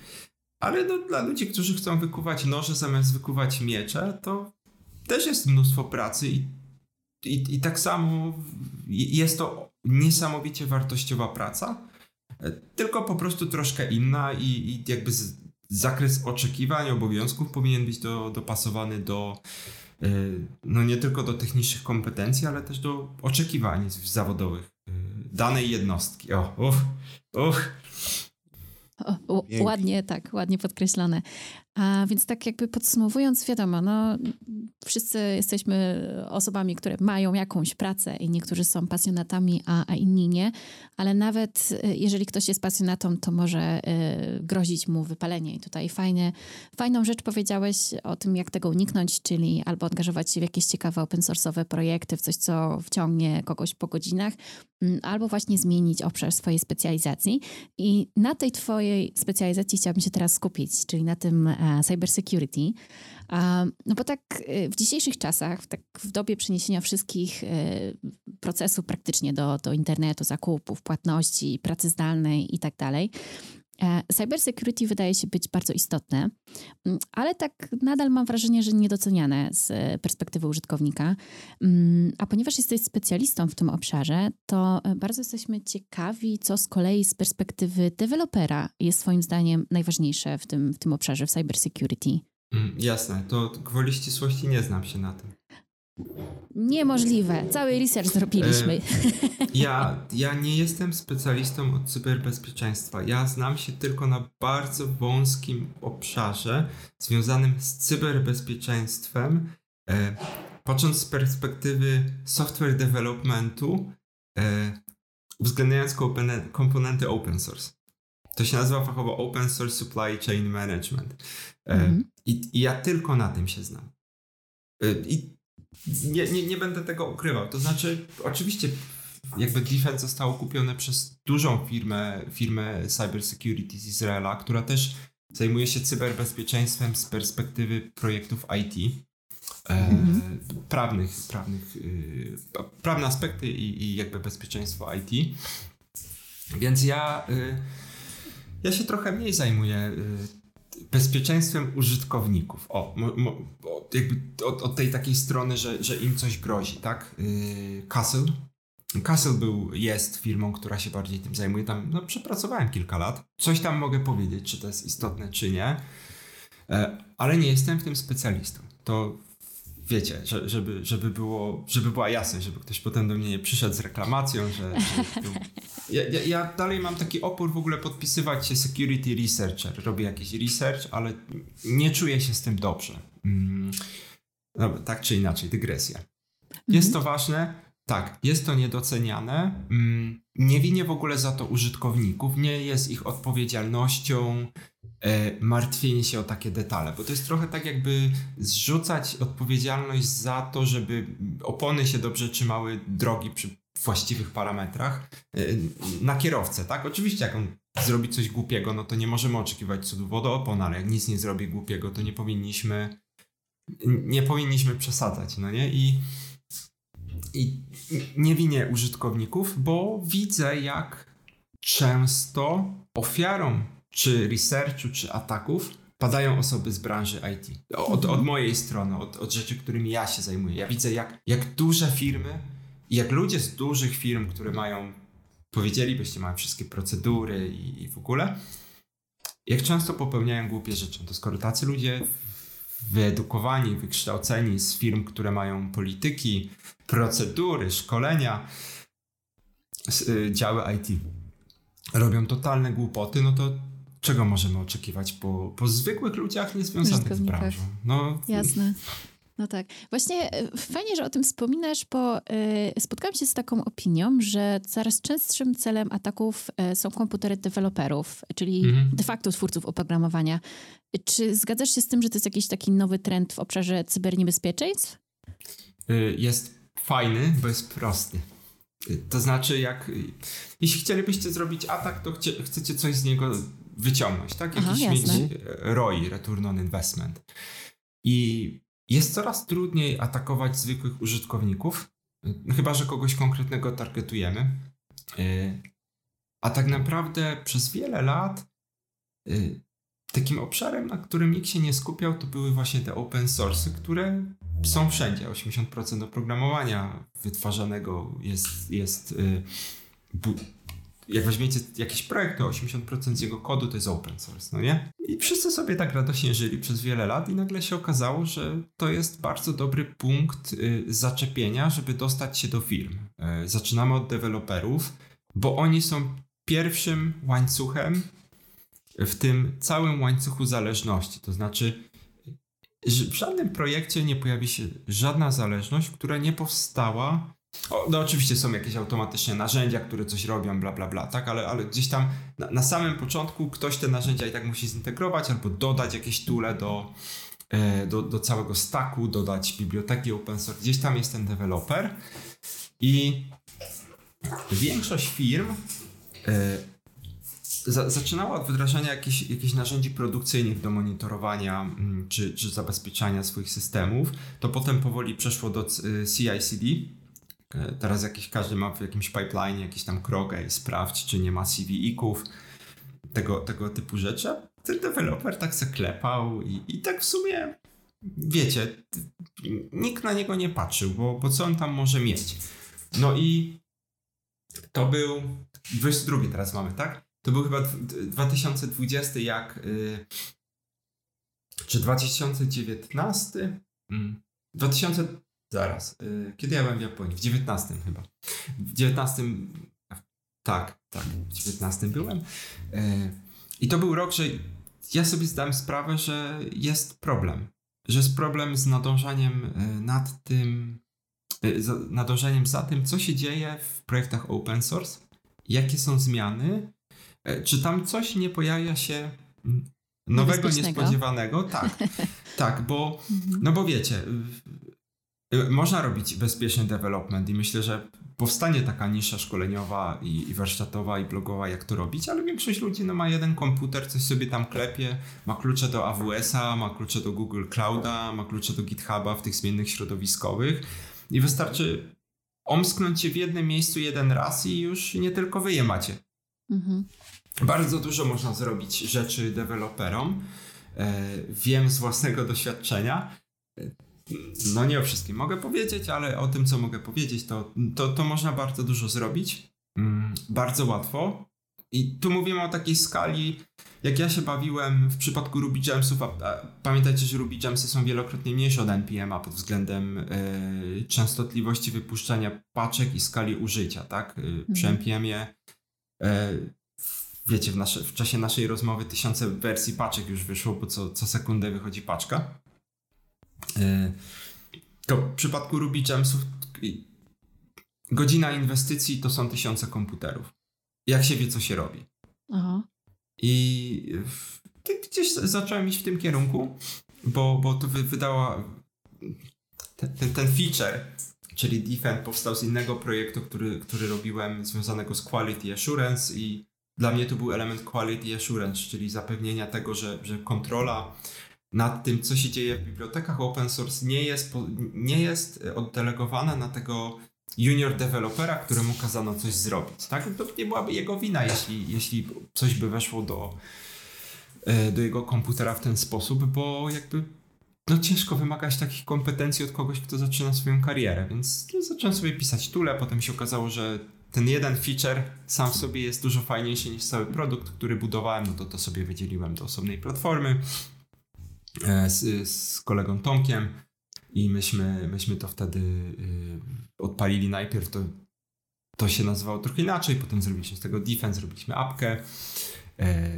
ale no, dla ludzi, którzy chcą wykuwać noże zamiast wykuwać miecze, to też jest mnóstwo pracy i, i, i tak samo jest to niesamowicie wartościowa praca, tylko po prostu troszkę inna i, i jakby z, zakres oczekiwań, obowiązków powinien być do, dopasowany do y, no nie tylko do technicznych kompetencji, ale też do oczekiwań zawodowych y, danej jednostki. O, uff, uff. O, ładnie, tak, ładnie podkreślone. A więc tak jakby podsumowując, wiadomo, no, wszyscy jesteśmy osobami, które mają jakąś pracę i niektórzy są pasjonatami, a, a inni nie, ale nawet y, jeżeli ktoś jest pasjonatą, to może y, grozić mu wypalenie. I tutaj fajnie, fajną rzecz powiedziałeś o tym, jak tego uniknąć, czyli albo angażować się w jakieś ciekawe open source'owe projekty, w coś, co wciągnie kogoś po godzinach, mm, albo właśnie zmienić obszar swojej specjalizacji. I na tej twojej specjalizacji chciałabym się teraz skupić, czyli na tym e, cybersecurity. A, No bo tak e, w dzisiejszych czasach, tak w dobie przeniesienia wszystkich e, procesów praktycznie do, do internetu, zakupów, płatności, pracy zdalnej i tak dalej, e, cybersecurity wydaje się być bardzo istotne, Mm, ale tak nadal mam wrażenie, że niedoceniane z perspektywy użytkownika. Mm, A ponieważ jesteś specjalistą w tym obszarze, to e, bardzo jesteśmy ciekawi, co z kolei z perspektywy dewelopera jest Twoim zdaniem najważniejsze w tym, w tym obszarze, w cybersecurity. Mm, jasne, to gwoli ścisłości nie znam się na tym. Niemożliwe. Cały research zrobiliśmy. Ja, ja nie jestem specjalistą od cyberbezpieczeństwa. Ja znam się tylko na bardzo wąskim obszarze związanym z cyberbezpieczeństwem, e, począc z perspektywy software developmentu, e, uwzględniając kompone- komponenty open source. To się nazywa fachowo Open Source Supply Chain Management. E, Mhm. i, I ja tylko na tym się znam. E, I nie, nie, nie będę tego ukrywał. To znaczy, oczywiście, jakby Defense zostało kupione przez dużą firmę, firmę cybersecurity z Izraela, która też zajmuje się cyberbezpieczeństwem z perspektywy projektów IT. E, Mhm. prawnych, prawnych, y, prawne aspekty i, i jakby bezpieczeństwo IT. Więc ja, y, ja się trochę mniej zajmuję y, bezpieczeństwem użytkowników. O, mo, mo, jakby od, od, tej takiej strony, że, że im coś grozi, tak? Yy, Castle. Castle był, jest firmą, która się bardziej tym zajmuje. Tam no, przepracowałem kilka lat. Coś tam mogę powiedzieć, czy to jest istotne, czy nie. E, ale nie jestem w tym specjalistą. To wiecie, że, żeby, żeby, było, żeby była jasność, żeby ktoś potem do mnie nie przyszedł z reklamacją, że... że ja, ja, ja, dalej mam taki opór w ogóle podpisywać się security researcher. Robię jakiś research, ale nie czuję się z tym dobrze. Mm. No, tak czy inaczej, dygresja. Jest to ważne, tak, jest to niedoceniane. Mm. Nie winię w ogóle za to użytkowników, nie jest ich odpowiedzialnością martwienie się o takie detale, bo to jest trochę tak jakby zrzucać odpowiedzialność za to, żeby opony się dobrze trzymały drogi przy właściwych parametrach e, na kierowcę, tak? Oczywiście jak on zrobi coś głupiego, no to nie możemy oczekiwać cudu wodoopon, ale jak nic nie zrobi głupiego, to nie powinniśmy nie powinniśmy przesadzać, no nie? I, i nie winię użytkowników, bo widzę jak często ofiarą czy researchu, czy ataków padają osoby z branży IT. Od, od mojej strony, od, od rzeczy, którymi ja się zajmuję. Ja widzę, jak, jak duże firmy jak ludzie z dużych firm, które mają, powiedzielibyście, mają wszystkie procedury i, i w ogóle, jak często popełniają głupie rzeczy. To skoro tacy ludzie wyedukowani, wykształceni z firm, które mają polityki, procedury, szkolenia, y, działy IT, robią totalne głupoty, no to czego możemy oczekiwać po, po zwykłych ludziach niezwiązanych z branżą? No, Jasne. No tak. Właśnie e, fajnie, że o tym wspominasz, bo y, spotkałam się z taką opinią, że coraz częstszym celem ataków y, są komputery deweloperów, czyli mhm. de facto twórców oprogramowania. Czy zgadzasz się z tym, że to jest jakiś taki nowy trend w obszarze cyberniebezpieczeństw? Y, jest fajny, bo jest prosty. To znaczy, jak jeśli chcielibyście zrobić atak, to chcie, chcecie coś z niego wyciągnąć, tak? Jakiś Aha, mieć e, ROI, Return on Investment. I jest coraz trudniej atakować zwykłych użytkowników, e, chyba że kogoś konkretnego targetujemy. E, a tak naprawdę przez wiele lat takim obszarem, na którym nikt się nie skupiał, to były właśnie te open source, które są wszędzie. 80% oprogramowania wytwarzanego jest, jest jak weźmiecie jakiś projekt, to 80% z jego kodu to jest open source, no nie? I wszyscy sobie tak radośnie żyli przez wiele lat i nagle się okazało, że to jest bardzo dobry punkt y, zaczepienia, żeby dostać się do firm. Y, zaczynamy od deweloperów, bo oni są pierwszym łańcuchem w tym całym łańcuchu zależności. To znaczy, w żadnym projekcie nie pojawi się żadna zależność, która nie powstała o, no oczywiście są jakieś automatyczne narzędzia, które coś robią, bla, bla, bla, tak, ale, ale gdzieś tam na, na samym początku ktoś te narzędzia i tak musi zintegrować albo dodać jakieś tule do, e, do, do całego stacku, dodać biblioteki open source. Gdzieś tam jest ten deweloper i większość firm e, za, zaczynała od wdrażania jakichś, jakichś narzędzi produkcyjnych do monitorowania mm, czy, czy zabezpieczania swoich systemów. To potem powoli przeszło do CI/CD, E, teraz jakiś, każdy ma w jakimś pipeline jakiś tam krok, i sprawdź, czy nie ma CVI-ków, tego, tego typu rzeczy. Ten deweloper tak se klepał i, i tak w sumie, wiecie, nikt na niego nie patrzył, bo, bo co on tam może mieć? No i to był 22 teraz mamy, tak? To był chyba 2020, jak yy, czy 2019? Mm. 2000 Zaraz. Y, kiedy ja byłem w Japonii? W 19 chyba. W 19. Tak, tak, w 19 byłem. Y, I to był rok, że ja sobie zdałem sprawę, że jest problem. Że jest problem z nadążaniem y, nad tym, nadążaniem za tym, co się dzieje w projektach open source, jakie są zmiany, czy tam coś nie pojawia się nowego, niespodziewanego. Tak, tak, bo, mhm. no bo wiecie, można robić bezpieczny development i myślę, że powstanie taka nisza szkoleniowa i, i, warsztatowa i blogowa, jak to robić, ale większość ludzi no, ma jeden komputer, coś sobie tam klepie, ma klucze do AWS-a, ma klucze do Google Clouda, ma klucze do GitHuba w tych zmiennych środowiskowych i wystarczy omsknąć się w jednym miejscu jeden raz i już nie tylko wy je macie. Mhm. Bardzo dużo można zrobić rzeczy deweloperom. wiem z własnego doświadczenia. No nie o wszystkim mogę powiedzieć, ale o tym, co mogę powiedzieć, to, to, to można bardzo dużo zrobić. Mm, bardzo łatwo. I tu mówimy o takiej skali, jak ja się bawiłem w przypadku Ruby Gemsów, a, a pamiętajcie, że Ruby są wielokrotnie mniejsze od NPM-a pod względem y, częstotliwości wypuszczania paczek i skali użycia, tak? Y, Przy mhm. NPM-ie y, wiecie, w, nasze, w, czasie naszej rozmowy tysiące wersji paczek już wyszło, bo co, co sekundę wychodzi paczka. To w przypadku Ruby Gemsów godzina inwestycji to są tysiące komputerów. Jak się wie, co się robi. Aha. I gdzieś zacząłem iść w tym kierunku, bo, bo to wy, wydała ten, ten, ten feature, czyli Defend powstał z innego projektu, który, który robiłem związanego z Quality Assurance i dla mnie to był element Quality Assurance, czyli zapewnienia tego, że, że kontrola nad tym, co się dzieje w bibliotekach open source nie jest, nie jest oddelegowana na tego junior dewelopera, któremu kazano coś zrobić. Tak? To nie byłaby jego wina, jeśli, jeśli coś by weszło do, e, do jego komputera w ten sposób, bo jakby no ciężko wymagać takich kompetencji od kogoś, kto zaczyna swoją karierę, więc no, zacząłem sobie pisać tule, potem się okazało, że ten jeden feature sam w sobie jest dużo fajniejszy niż cały produkt, który budowałem, no to to sobie wydzieliłem do osobnej platformy e, z, z kolegą Tomkiem i myśmy, myśmy to wtedy y, odpalili najpierw, to, to się nazywało trochę inaczej, potem zrobiliśmy z tego defense, zrobiliśmy apkę, e,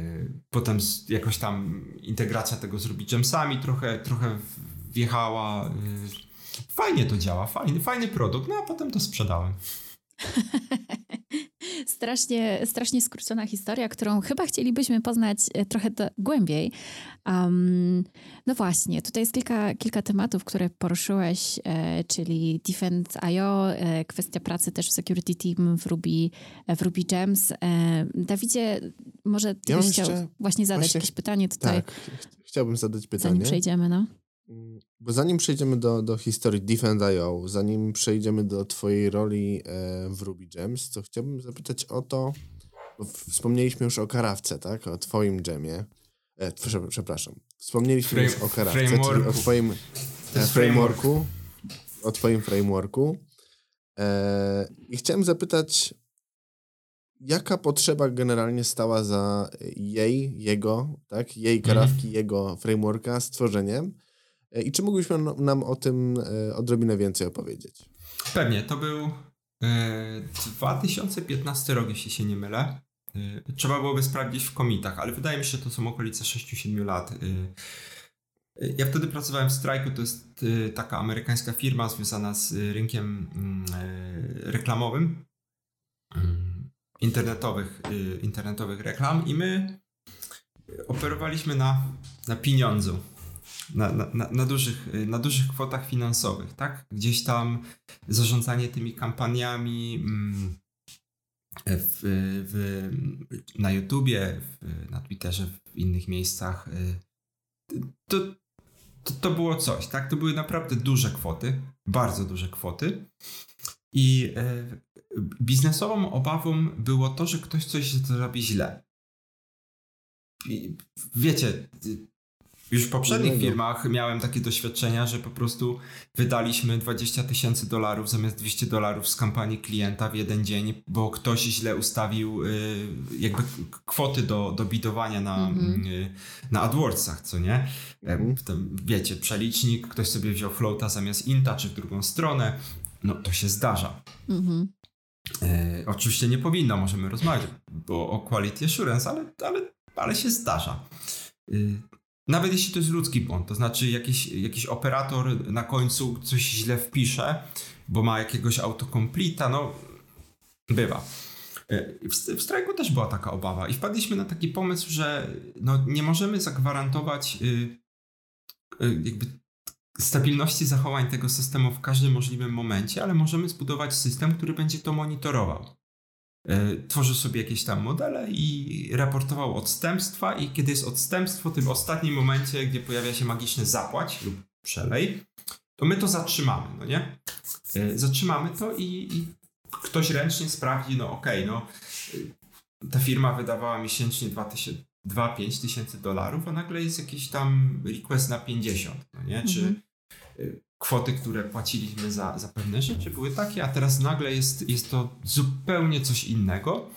potem jakoś tam integracja tego z Ruby Gemsami trochę, trochę wjechała. Y, fajnie to działa, fajny, fajny produkt, no a potem to sprzedałem. strasznie, strasznie skrócona historia, którą chyba chcielibyśmy poznać e, trochę głębiej. Um, no właśnie, tutaj jest kilka, kilka tematów, które poruszyłeś, e, czyli Defend.io, e, kwestia pracy też w Security Team w Ruby, e, w Ruby Gems. E, Dawidzie, może ty ja byś chciał właśnie zadać właśnie, jakieś pytanie tutaj? Tak, chciałbym zadać pytanie. Zanim przejdziemy, no. Bo zanim przejdziemy do, do historii Defend.io, zanim przejdziemy do twojej roli e, w Ruby Gems, to chciałbym zapytać o to, bo wspomnieliśmy już o karawce, tak? O twoim dżemie. E, przepraszam. Wspomnieliśmy Frame, już o karawce, czyli o twoim e, frameworku. O twoim frameworku. E, I chciałem zapytać, jaka potrzeba generalnie stała za jej, jego, tak? Jej mhm. karawki, mm. jego frameworka stworzeniem? E, I czy mógłbyś nam o tym e, odrobinę więcej opowiedzieć? Pewnie, to był 2015 e, rok, jeśli się nie mylę. Trzeba byłoby sprawdzić w komitach, ale wydaje mi się, że to są okolice 6-7 lat. Ja wtedy pracowałem w Strajku, to jest taka amerykańska firma związana z rynkiem mm, reklamowym, mm, internetowych, internetowych reklam i my operowaliśmy na, na pieniądzu na, na, na, dużych, na dużych kwotach finansowych, tak? Gdzieś tam zarządzanie tymi kampaniami mm, w, w, na YouTubie, w, na Twitterze, w innych miejscach. Y, to, to, to było coś, tak? To były naprawdę duże kwoty, bardzo duże kwoty. I e, biznesową obawą było to, że ktoś coś zrobi źle. Wiecie, już w poprzednich firmach miałem takie doświadczenia, że po prostu wydaliśmy 20 tysięcy dolarów zamiast 200 dolarów z kampanii klienta w jeden dzień, bo ktoś źle ustawił y, jakby kwoty do, do bidowania na, mm -hmm. na AdWordsach, co nie? Mm -hmm. wiecie, przelicznik, ktoś sobie wziął floata zamiast inta, czy w drugą stronę. No to się zdarza. Mm -hmm. y, oczywiście nie powinno, możemy rozmawiać bo, o quality assurance, ale, ale, ale się zdarza. Nawet jeśli to jest ludzki błąd, to znaczy jakiś, jakiś operator na końcu coś źle wpisze, bo ma jakiegoś autocompleta, no bywa. E, w, w strajku też była taka obawa i wpadliśmy na taki pomysł, że no, nie możemy zagwarantować y, y, jakby stabilności zachowań tego systemu w każdym możliwym momencie, ale możemy zbudować system, który będzie to monitorował. E, tworzył sobie jakieś tam modele i raportował odstępstwa i kiedy jest odstępstwo w tym ostatnim momencie, gdzie pojawia się magiczny zapłać lub przelej, to my to zatrzymamy, no nie? E, zatrzymamy to i, i ktoś ręcznie sprawdzi, no okej, okay, no ta firma wydawała miesięcznie 2000, 2-5 tysięcy dolarów, a nagle jest jakiś tam request na 50, no nie? Czy Mhm. Kwoty, które płaciliśmy za, za pewne rzeczy były takie, a teraz nagle jest, jest to zupełnie coś innego.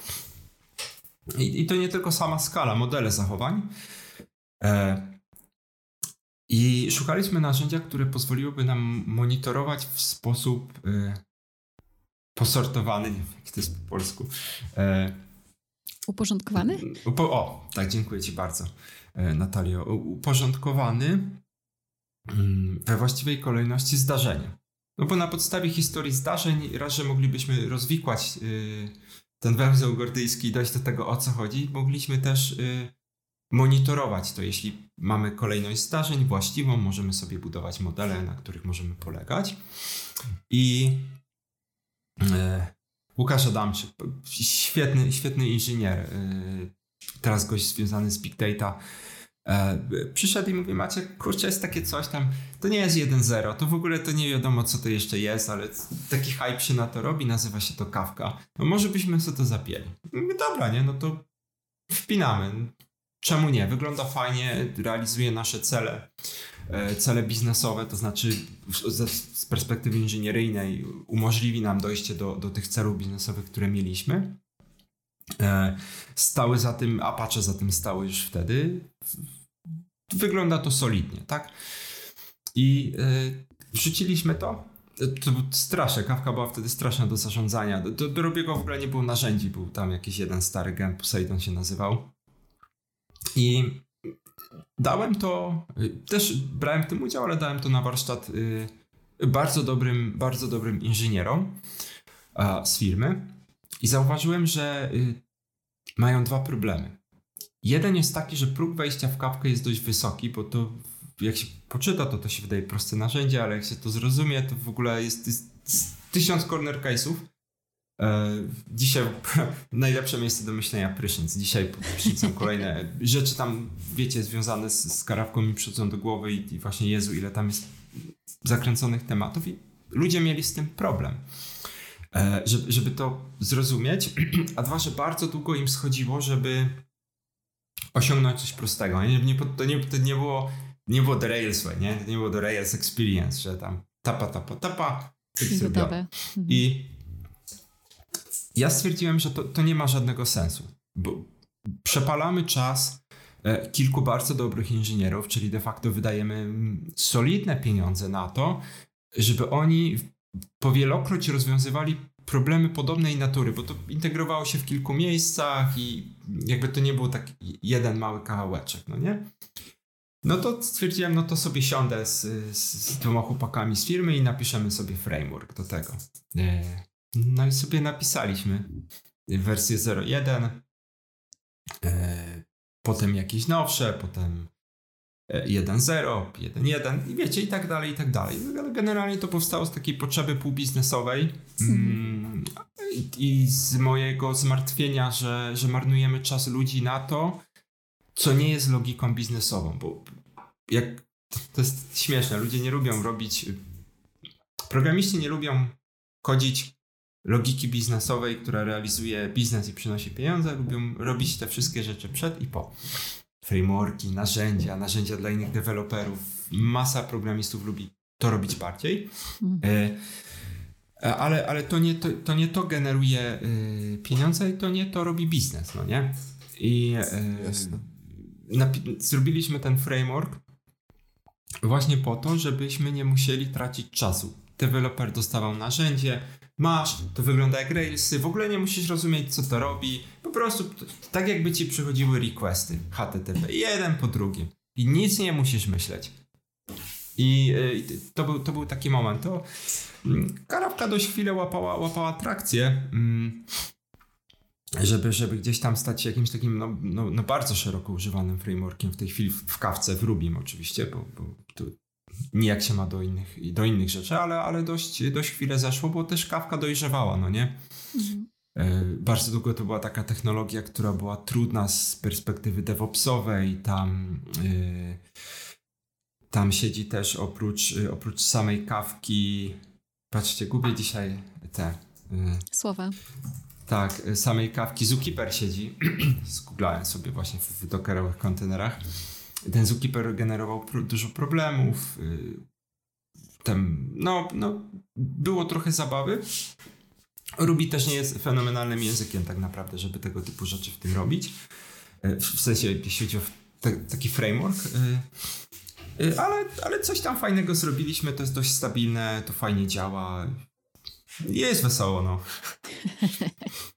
I, I to nie tylko sama skala, modele zachowań. E, I szukaliśmy narzędzia, które pozwoliłyby nam monitorować w sposób e, posortowany, nie wiem jak to jest po polsku. E, Uporządkowany? Upo- o, tak, dziękuję Ci bardzo, e, Natalio. Uporządkowany we właściwej kolejności zdarzenia. No bo na podstawie historii zdarzeń raz, że moglibyśmy rozwikłać y, ten węzeł gordyjski i dojść do tego, o co chodzi, mogliśmy też y, monitorować to. Jeśli mamy kolejność zdarzeń właściwą, możemy sobie budować modele, na których możemy polegać. I e, Łukasz Adamczyk, świetny, świetny inżynier, y, teraz gość związany z Big Data, przyszedł i mówi, macie, kurczę, jest takie coś tam, to nie jest 1.0, to w ogóle to nie wiadomo, co to jeszcze jest, ale taki hype się na to robi, nazywa się to Kawka. No może byśmy sobie to zapięli. Mówię, dobra, nie, no to wpinamy. Czemu nie? Wygląda fajnie, realizuje nasze cele, e, cele biznesowe, to znaczy z perspektywy inżynieryjnej umożliwi nam dojście do, do tych celów biznesowych, które mieliśmy. E, Stały za tym, Apache za tym stały już wtedy. Wygląda to solidnie, tak? I e, wrzuciliśmy to. E, To był straszne, kawka była wtedy straszna do zarządzania. Do, do, Robiego w ogóle nie było narzędzi, był tam jakiś jeden stary gen, Poseidon się nazywał. I dałem to, y, też brałem w tym udział, ale dałem to na warsztat y, bardzo dobrym, bardzo dobrym inżynierom z firmy i zauważyłem, że y, mają dwa problemy. Jeden jest taki, że próg wejścia w kapkę jest dość wysoki, bo to jak się poczyta, to to się wydaje proste narzędzie, ale jak się to zrozumie, to w ogóle jest, jest tysiąc corner case'ów. E, dzisiaj najlepsze miejsce do myślenia prysznic. Dzisiaj prysznicem kolejne rzeczy tam, wiecie, związane z, z karawką mi przychodzą do głowy i, i właśnie Jezu, ile tam jest zakręconych tematów i ludzie mieli z tym problem. E, żeby, żeby to zrozumieć, a dwa, że bardzo długo im schodziło, żeby osiągnąć coś prostego. Nie, nie, to, nie, to nie było nie było The nie? To nie było The Rails Experience, że tam tapa, tapa, tapa. Mhm. I ja stwierdziłem, że to, to nie ma żadnego sensu, bo przepalamy czas e, kilku bardzo dobrych inżynierów, czyli de facto wydajemy solidne pieniądze na to, żeby oni powielokroć rozwiązywali problemy podobnej natury, bo to integrowało się w kilku miejscach i jakby to nie był taki jeden mały kawałeczek, no nie? No to stwierdziłem, no to sobie siądę z, z, z dwoma chłopakami z firmy i napiszemy sobie framework do tego. E, No i sobie napisaliśmy wersję 0.1, e, potem jakieś nowsze, potem 1.0, 1.1 i wiecie, i tak dalej, i tak dalej. Ale generalnie to powstało z takiej potrzeby półbiznesowej mm, i, i z mojego zmartwienia, że, że marnujemy czas ludzi na to, co nie jest logiką biznesową, bo jak to jest śmieszne, ludzie nie lubią robić programiści nie lubią kodzić logiki biznesowej, która realizuje biznes i przynosi pieniądze, lubią robić te wszystkie rzeczy przed i po. Frameworki, narzędzia, narzędzia dla innych deweloperów. Masa programistów lubi to robić bardziej. Mhm. E, ale, ale to, nie, to, to nie to generuje y, pieniądze i to nie to robi biznes, no nie? I y, napi- zrobiliśmy ten framework właśnie po to, żebyśmy nie musieli tracić czasu. Deweloper dostawał narzędzie, masz, to wygląda jak Railsy, w ogóle nie musisz rozumieć, co to robi. Po prostu tak jakby ci przychodziły requesty HTTP, jeden po drugim. I nic nie musisz myśleć. I y, to, był, to był taki moment. To mm, Karawka dość chwilę łapała, łapała trakcję, mm, żeby, żeby gdzieś tam stać się jakimś takim no, no, no bardzo szeroko używanym frameworkiem w tej chwili w, kawce, w Rubim oczywiście, bo, bo to nijak się ma do innych, do innych rzeczy, ale, ale dość, dość chwilę zeszło, bo też kawka dojrzewała, no nie? Mhm. E, Bardzo długo to była taka technologia, która była trudna z perspektywy DevOpsowej. Tam, e, tam siedzi też oprócz, e, oprócz samej kawki. Patrzcie, gubię dzisiaj te. e, Słowa. Tak, samej kawki. Zookeeper siedzi. Zgooglałem sobie właśnie w dockerowych kontenerach. Ten Zookeeper generował dużo problemów. Y, tam, no, no, było trochę zabawy. Ruby też nie jest fenomenalnym językiem tak naprawdę, żeby tego typu rzeczy w tym robić. Y, w sensie, jeśli chodzi o taki framework. Y, ale, ale coś tam fajnego zrobiliśmy, to jest dość stabilne, to fajnie działa. Jest wesoło, no.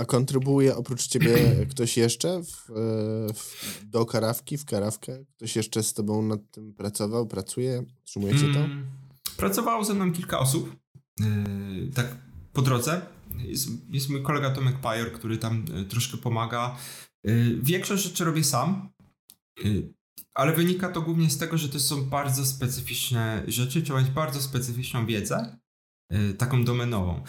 A kontrybuuje oprócz ciebie ktoś jeszcze w, e, w, do karawki, w karawkę? Ktoś jeszcze z tobą nad tym pracował, pracuje? Utrzymujecie to? Mm, pracowało ze mną kilka osób. Yy, tak po drodze. Jest, jest mój kolega Tomek Pajer, który tam yy, troszkę pomaga. Większość rzeczy robię sam, ale wynika to głównie z tego, że to są bardzo specyficzne rzeczy, trzeba mieć bardzo specyficzną wiedzę taką domenową.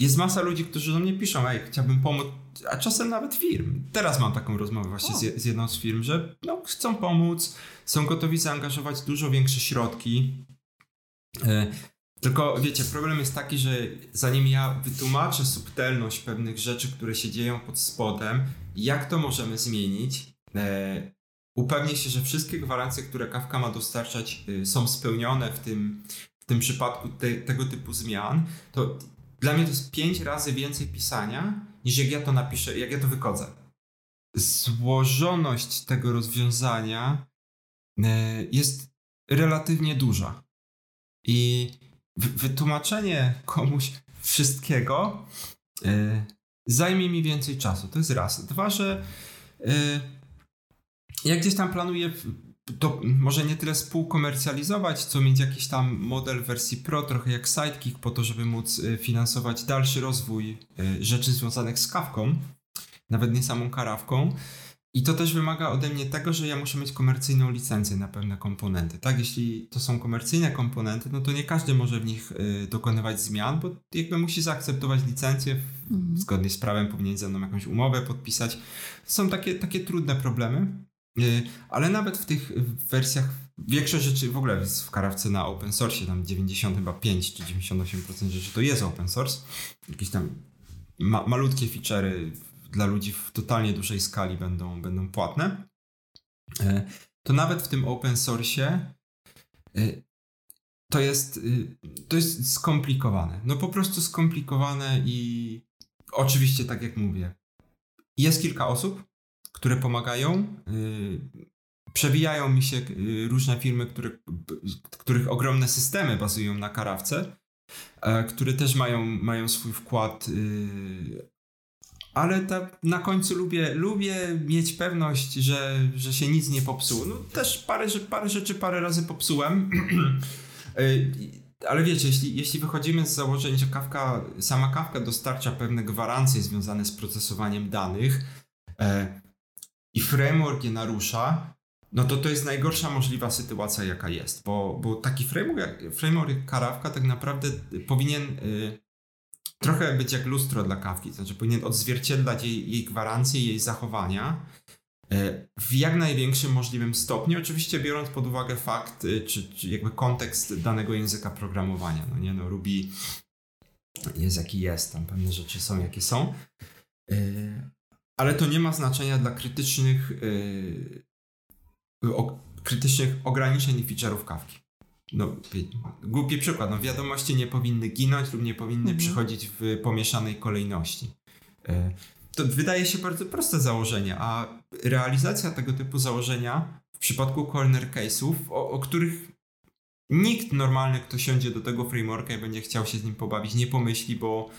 Jest masa ludzi, którzy do mnie piszą, ej, chciałbym pomóc, a czasem nawet firm. Teraz mam taką rozmowę właśnie z, z, jedną z firm, że no, chcą pomóc, są gotowi zaangażować dużo większe środki. Y, tylko wiecie, problem jest taki, że zanim ja wytłumaczę subtelność pewnych rzeczy, które się dzieją pod spodem, jak to możemy zmienić, e, upewnię się, że wszystkie gwarancje, które Kawka ma dostarczać, y, są spełnione w tym, w tym przypadku te, tego typu zmian, to dla mnie to jest pięć razy więcej pisania, niż jak ja to napiszę, jak ja to wykodzę. Złożoność tego rozwiązania e, jest relatywnie duża. I wytłumaczenie komuś wszystkiego e, zajmie mi więcej czasu. To jest raz. Dwa, że e, jak gdzieś tam planuję to może nie tyle współkomercjalizować, co mieć jakiś tam model wersji Pro, trochę jak Sidekick, po to, żeby móc y, finansować dalszy rozwój y, rzeczy związanych z kawką, nawet nie samą karawką. I to też wymaga ode mnie tego, że ja muszę mieć komercyjną licencję na pewne komponenty. Tak, jeśli to są komercyjne komponenty, no to nie każdy może w nich y, dokonywać zmian, bo jakby musi zaakceptować licencję, mm. zgodnie z prawem powinien ze mną jakąś umowę podpisać. To są takie, takie trudne problemy. Y, ale nawet w tych wersjach większość rzeczy w ogóle jest w karawce na open source, tam 95 czy 98% rzeczy to jest open source. Jakieś tam ma malutkie feature'y dla ludzi w totalnie dużej skali będą, będą płatne. Y, to nawet w tym open source y, to jest, to jest skomplikowane. No po prostu skomplikowane i oczywiście tak jak mówię, jest kilka osób, które pomagają. Y, przewijają mi się y, różne firmy, które, których ogromne systemy bazują na karawce, e, które też mają, mają swój wkład. Y, ale ta, na końcu lubię, lubię mieć pewność, że, że się nic nie popsuło. No też parę, parę rzeczy parę razy popsułem. Ale wiecie, jeśli, jeśli wychodzimy z założenia, że kawka, sama kawka dostarcza pewne gwarancje związane z procesowaniem danych, e, i framework je narusza, no to to jest najgorsza możliwa sytuacja, jaka jest, bo, bo taki framework, framework jak Karawka tak naprawdę powinien y, trochę być jak lustro dla kawki, znaczy powinien odzwierciedlać jej, jej gwarancje, jej zachowania y, w jak największym możliwym stopniu, oczywiście biorąc pod uwagę fakt, y, czy, czy jakby kontekst danego języka programowania, no nie, no Ruby jest jaki jest, tam pewne rzeczy są jakie są, y, ale to nie ma znaczenia dla krytycznych, yy, o, krytycznych ograniczeń i feature'ów kawki. No, głupi przykład, no wiadomości nie powinny ginąć lub nie powinny mhm. przychodzić w pomieszanej kolejności. Yy, to wydaje się bardzo proste założenie, a realizacja tego typu założenia w przypadku corner case'ów, o, o których nikt normalny, kto siądzie do tego frameworka i będzie chciał się z nim pobawić, nie pomyśli, bo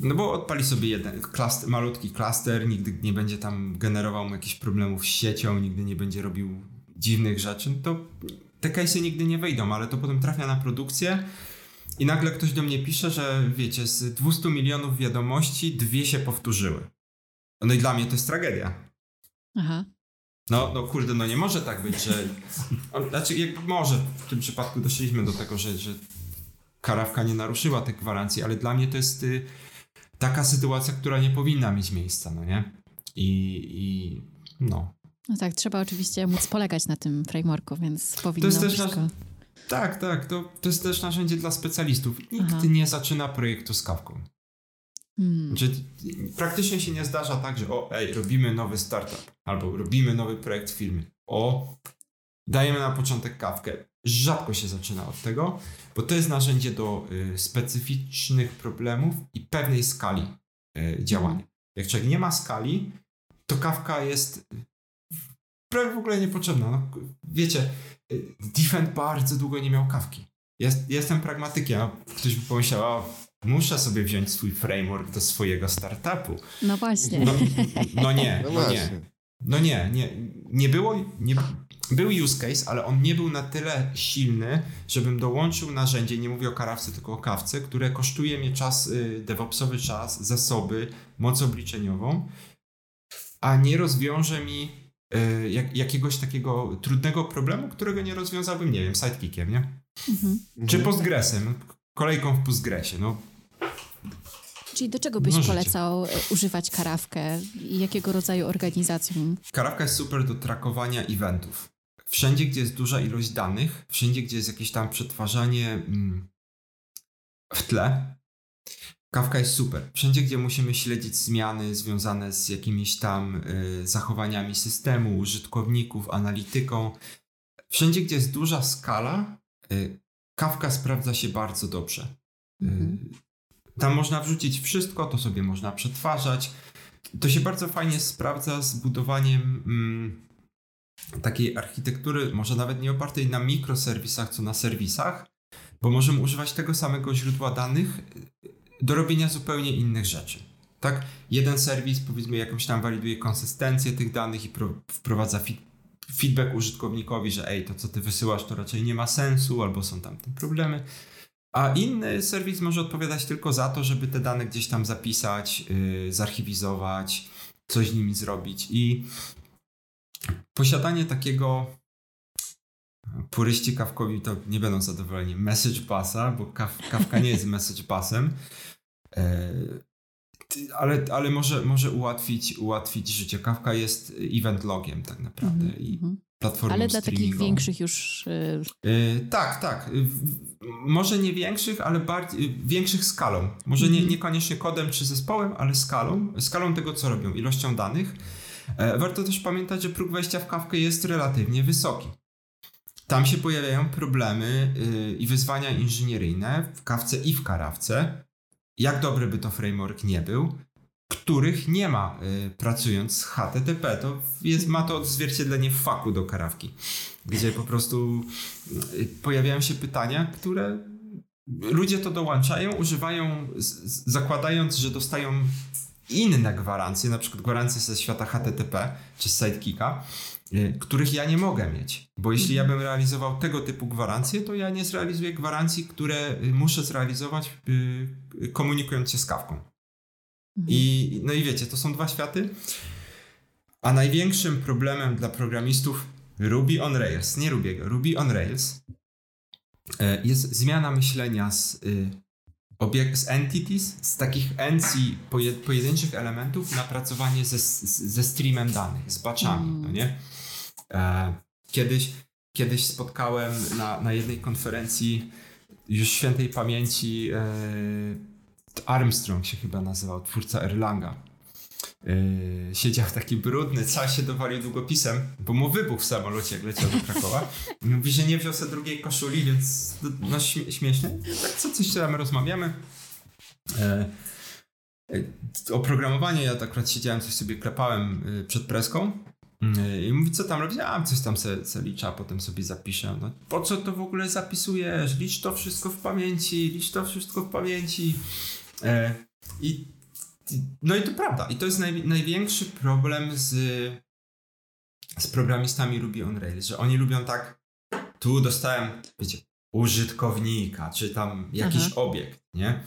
no bo odpali sobie jeden klaster, malutki klaster, nigdy nie będzie tam generował jakichś problemów z siecią, nigdy nie będzie robił dziwnych rzeczy, to te case'y nigdy nie wejdą, ale to potem trafia na produkcję i nagle ktoś do mnie pisze, że wiecie, z 200 milionów wiadomości dwie się powtórzyły. No i dla mnie to jest tragedia. Aha. No, no kurde, no nie może tak być, że... Znaczy, jak może w tym przypadku doszliśmy do tego, że, że karawka nie naruszyła tych gwarancji, ale dla mnie to jest y, taka sytuacja, która nie powinna mieć miejsca, no nie? I, i no. No tak, trzeba oczywiście móc polegać na tym frameworku, więc powinno to jest wszystko... Też Tak, tak, to, to jest też narzędzie dla specjalistów. Nikt Aha. nie zaczyna projektu z kawką. Hmm. Znaczy, praktycznie się nie zdarza tak, że o, ej, robimy nowy startup albo robimy nowy projekt firmy. O, dajemy na początek kawkę. Rzadko się zaczyna od tego, bo to jest narzędzie do y, specyficznych problemów i pewnej skali y, działania. Jak człowiek nie ma skali, to kawka jest prawie w ogóle niepotrzebna. No, wiecie, y, Defend bardzo długo nie miał kawki. Jest, jestem pragmatykiem. Ktoś by pomyślał, muszę sobie wziąć swój framework do swojego startupu. No właśnie. No, no nie, no, no nie. No nie, nie, nie było, nie, był use case, ale on nie był na tyle silny, żebym dołączył narzędzie, nie mówię o karawce, tylko o kawce, które kosztuje mnie czas, y, DevOpsowy czas, zasoby, moc obliczeniową, a nie rozwiąże mi y, jak, jakiegoś takiego trudnego problemu, którego nie rozwiązałbym, nie wiem, sidekickiem, nie? Mhm. Czy Postgresem, kolejką w Postgresie, no. Czyli do czego byś polecał y, używać karawkę i jakiego rodzaju organizacjom? Karawka jest super do trakowania eventów wszędzie, gdzie jest duża ilość danych, wszędzie, gdzie jest jakieś tam przetwarzanie mm, w tle, Kafka jest super. Wszędzie, gdzie musimy śledzić zmiany związane z jakimiś tam y, zachowaniami systemu, użytkowników, analityką, wszędzie, gdzie jest duża skala, y, Kafka sprawdza się bardzo dobrze. Y, mhm. Tam można wrzucić wszystko, to sobie można przetwarzać. To się bardzo fajnie sprawdza z budowaniem mm, takiej architektury, może nawet nie opartej na mikroserwisach, co na serwisach, bo możemy używać tego samego źródła danych do robienia zupełnie innych rzeczy. Tak? Jeden serwis, powiedzmy, jakąś tam waliduje konsystencję tych danych i wprowadza feedback użytkownikowi, że ej, to co ty wysyłasz, to raczej nie ma sensu, albo są tam te problemy. A inny serwis może odpowiadać tylko za to, żeby te dane gdzieś tam zapisać, yy, zarchiwizować, coś z nimi zrobić. I posiadanie takiego puryści kawkowi to nie będą zadowoleni message busa, bo kawka nie jest message busem, e, ale, ale może, może ułatwić, ułatwić życie. Kawka jest event logiem tak naprawdę mm -hmm. i mhm. platformą Ale dla takich większych już... Yy... tak, tak. Może nie większych, ale bardziej, większych skalą. Może nie, mhm. niekoniecznie kodem czy zespołem, ale skalą. Skalą tego, co robią, ilością danych. E, warto też pamiętać, że próg wejścia w kawkę jest relatywnie wysoki. Tam się pojawiają problemy yy, i wyzwania inżynieryjne w kawce i w karawce. Jak dobry by to framework nie był, których nie ma yy, pracując z HTTP. To jest, ma to odzwierciedlenie w faku do karawki, gdzie po prostu yy, pojawiają się pytania, które ludzie to dołączają, używają, zakładając, że dostają inne gwarancje, na przykład gwarancje ze świata HTTP czy z Sidekicka, y, których ja nie mogę mieć. Bo jeśli ja bym realizował tego typu gwarancje, to ja nie zrealizuję gwarancji, które y, muszę zrealizować y, komunikując się z kawką. Mhm. I, no i wiecie, to są dwa światy. A największym problemem dla programistów Ruby on Rails, nie Rubiego, Ruby on Rails jest zmiana myślenia z obiekt z entities, z takich encji pojedynczych elementów na pracowanie ze, ze streamem danych, z batchami, mm. no nie? E, kiedyś, kiedyś spotkałem na, na jednej konferencji już świętej pamięci e, Armstrong się chyba nazywał, twórca Erlanga Yy, siedział taki brudny, cały się dowalił długopisem, bo mu wybuchł w samolocie, jak leciał do Krakowa. Mówi, że nie wziął sobie drugiej koszuli, więc no śmie śmieszne. Tak co coś tam rozmawiamy. E, e, oprogramowanie, ja tak akurat siedziałem, coś sobie klepałem e, przed preską e, i mówi, co tam robić? A, coś tam se, se licza, a potem sobie zapiszę. No, po co to w ogóle zapisujesz? Licz to wszystko w pamięci, licz to wszystko w pamięci. E, I no i to prawda. I to jest naj, największy problem z, z programistami Ruby on Rails, że oni lubią tak, tu dostałem, wiecie, użytkownika, czy tam jakiś Aha. obiekt, nie?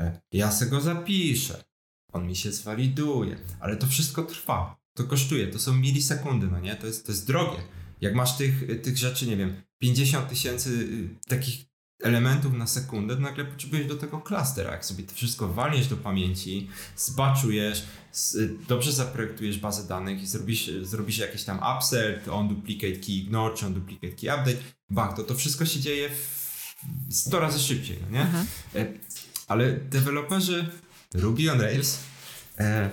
E, ja se go zapiszę, on mi się zwaliduje, ale to wszystko trwa, to kosztuje, to są milisekundy, no nie? To jest, to jest drogie. Jak masz tych, tych rzeczy, nie wiem, 50 tysięcy y, takich elementów na sekundę, to nagle potrzebujesz do tego klastera. Jak sobie to wszystko walniesz do pamięci, zbaczujesz, dobrze zaprojektujesz bazę danych i zrobisz, zrobisz jakiś tam upsert, on duplicate key ignore, czy on duplicate key update, bach, to to wszystko się dzieje w 100 razy szybciej, no nie? Aha. E, ale deweloperzy Ruby on Rails e,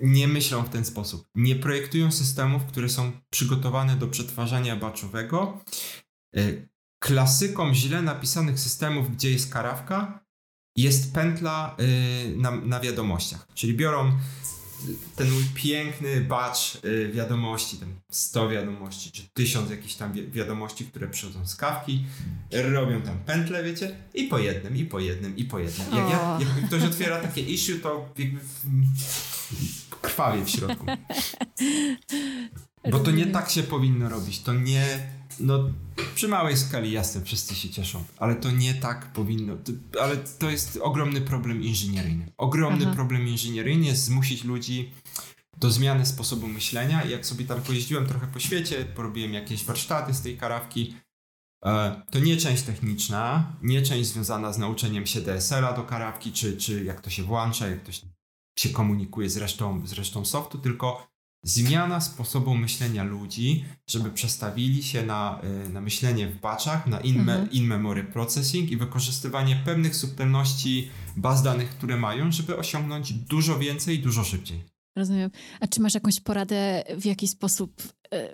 nie myślą w ten sposób. Nie projektują systemów, które są przygotowane do przetwarzania baczowego. Klasyką źle napisanych systemów, gdzie jest karawka, jest pętla y, na, na wiadomościach. Czyli biorą ten mój piękny batch y, wiadomości, tam 100 wiadomości, czy 1000 jakichś tam wi wiadomości, które przychodzą z kawki, robią tam pętle, wiecie, i po jednym, i po jednym, i po jednym. Jak, ja, jak ktoś otwiera takie issue, to jakby krwawie w środku. Bo to nie tak się powinno robić. To nie no, przy małej skali jasne, wszyscy się cieszą, ale to nie tak powinno. To, ale to jest ogromny problem inżynieryjny. Ogromny Aha. problem inżynieryjny jest zmusić ludzi do zmiany sposobu myślenia. Jak sobie tam pojeździłem trochę po świecie, porobiłem jakieś warsztaty z tej karawki, e, to nie część techniczna, nie część związana z nauczeniem się DSL-a do karawki, czy, czy jak to się włącza, jak to się komunikuje z resztą, z resztą softu, tylko zmiana sposobu myślenia ludzi, żeby przestawili się na, y, na myślenie w baczach, na in-memory in mhm. processing i wykorzystywanie pewnych subtelności baz danych, które mają, żeby osiągnąć dużo więcej i dużo szybciej. Rozumiem. A czy masz jakąś poradę, w jaki sposób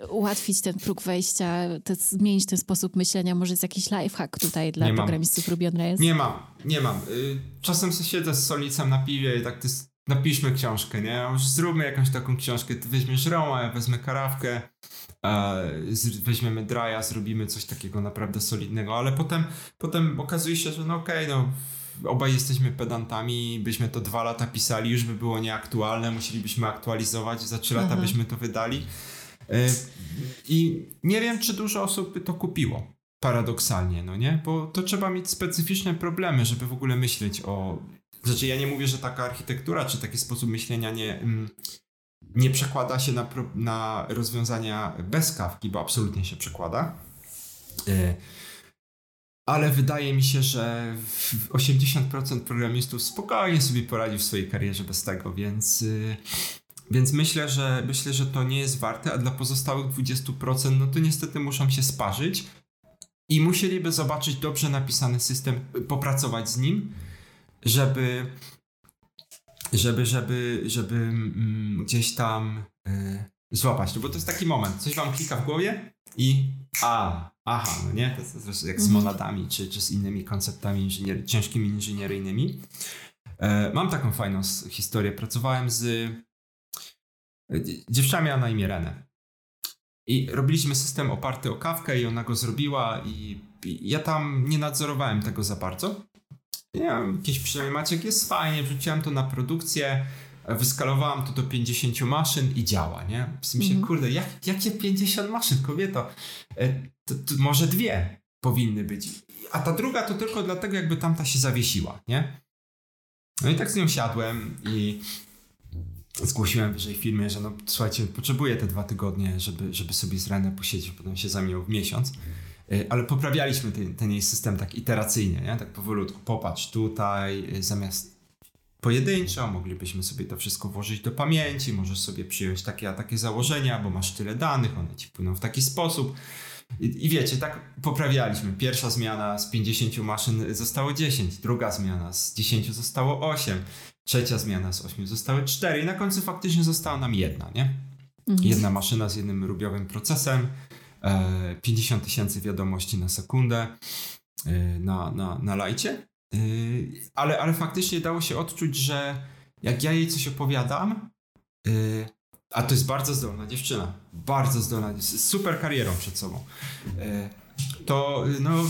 y, ułatwić ten próg wejścia, te, zmienić ten sposób myślenia? Może jest jakiś lifehack tutaj dla programistów Ruby on Rails? Nie mam, nie mam. Y, czasem siedzę z solicem na piwie i tak jest napiszmy książkę, nie? Zróbmy jakąś taką książkę. Ty weźmiesz Roma, ja wezmę karawkę, e, weźmiemy Draja, zrobimy coś takiego naprawdę solidnego, ale potem, potem okazuje się, że no okej, okay, no obaj jesteśmy pedantami, byśmy to dwa lata pisali, już by było nieaktualne, musielibyśmy aktualizować, za trzy lata mhm. byśmy to wydali. E, I nie wiem, czy dużo osób by to kupiło. Paradoksalnie, no nie? Bo to trzeba mieć specyficzne problemy, żeby w ogóle myśleć o znaczy ja nie mówię, że taka architektura czy taki sposób myślenia nie, mm, nie przekłada się na, na rozwiązania bez kawki, bo absolutnie się przekłada. E, ale wydaje mi się, że 80% programistów spokojnie sobie poradzi w swojej karierze bez tego, więc, y, więc myślę, że myślę, że to nie jest warte, a dla pozostałych 20% no to niestety muszą się sparzyć i musieliby zobaczyć dobrze napisany system, popracować z nim żeby żeby, żeby, żeby mm, gdzieś tam y, złapać. No bo to jest taki moment, coś wam klika w głowie i a, aha, no nie? To jest jak z mhm. monadami, czy, czy z innymi konceptami inżynier ciężkimi inżynieryjnymi. E, mam taką fajną historię. Pracowałem z e, dziewczami na imię Renę. I robiliśmy system oparty o kawkę i ona go zrobiła i ja tam nie nadzorowałem tego za bardzo nie wiem, jakiś przynajmniej Maciek jest fajnie, wrzuciłem to na produkcję, wyskalowałem to do 50 maszyn i działa, nie? W sensie, mm. kurde, jak, jakie 50 maszyn, kobieto? E, to, to może dwie powinny być. A ta druga to tylko dlatego, jakby tamta się zawiesiła, nie? No i tak z nią siadłem i zgłosiłem wyżej firmie, że no słuchajcie, potrzebuję te dwa tygodnie, żeby, żeby sobie z Renem posiedzieć, potem się zamienił w miesiąc. Y, ale poprawialiśmy ten, ten jej system tak iteracyjnie, nie? tak powolutku. Popatrz tutaj, y, zamiast pojedynczo, moglibyśmy sobie to wszystko włożyć do pamięci, możesz sobie przyjąć takie a takie założenia, bo masz tyle danych, one ci płyną w taki sposób. I, I, wiecie, tak poprawialiśmy. Pierwsza zmiana z 50 maszyn zostało 10, druga zmiana z 10 zostało 8, trzecia zmiana z 8 zostały 4 i na końcu faktycznie została nam jedna, nie? Mhm. Jedna maszyna z jednym rubiowym procesem, 50 e, tysięcy wiadomości na sekundę e, na, na, na lajcie. E, ale, ale faktycznie dało się odczuć, że jak ja jej coś opowiadam, a to jest bardzo zdolna dziewczyna, bardzo zdolna, super karierą przed sobą, to no,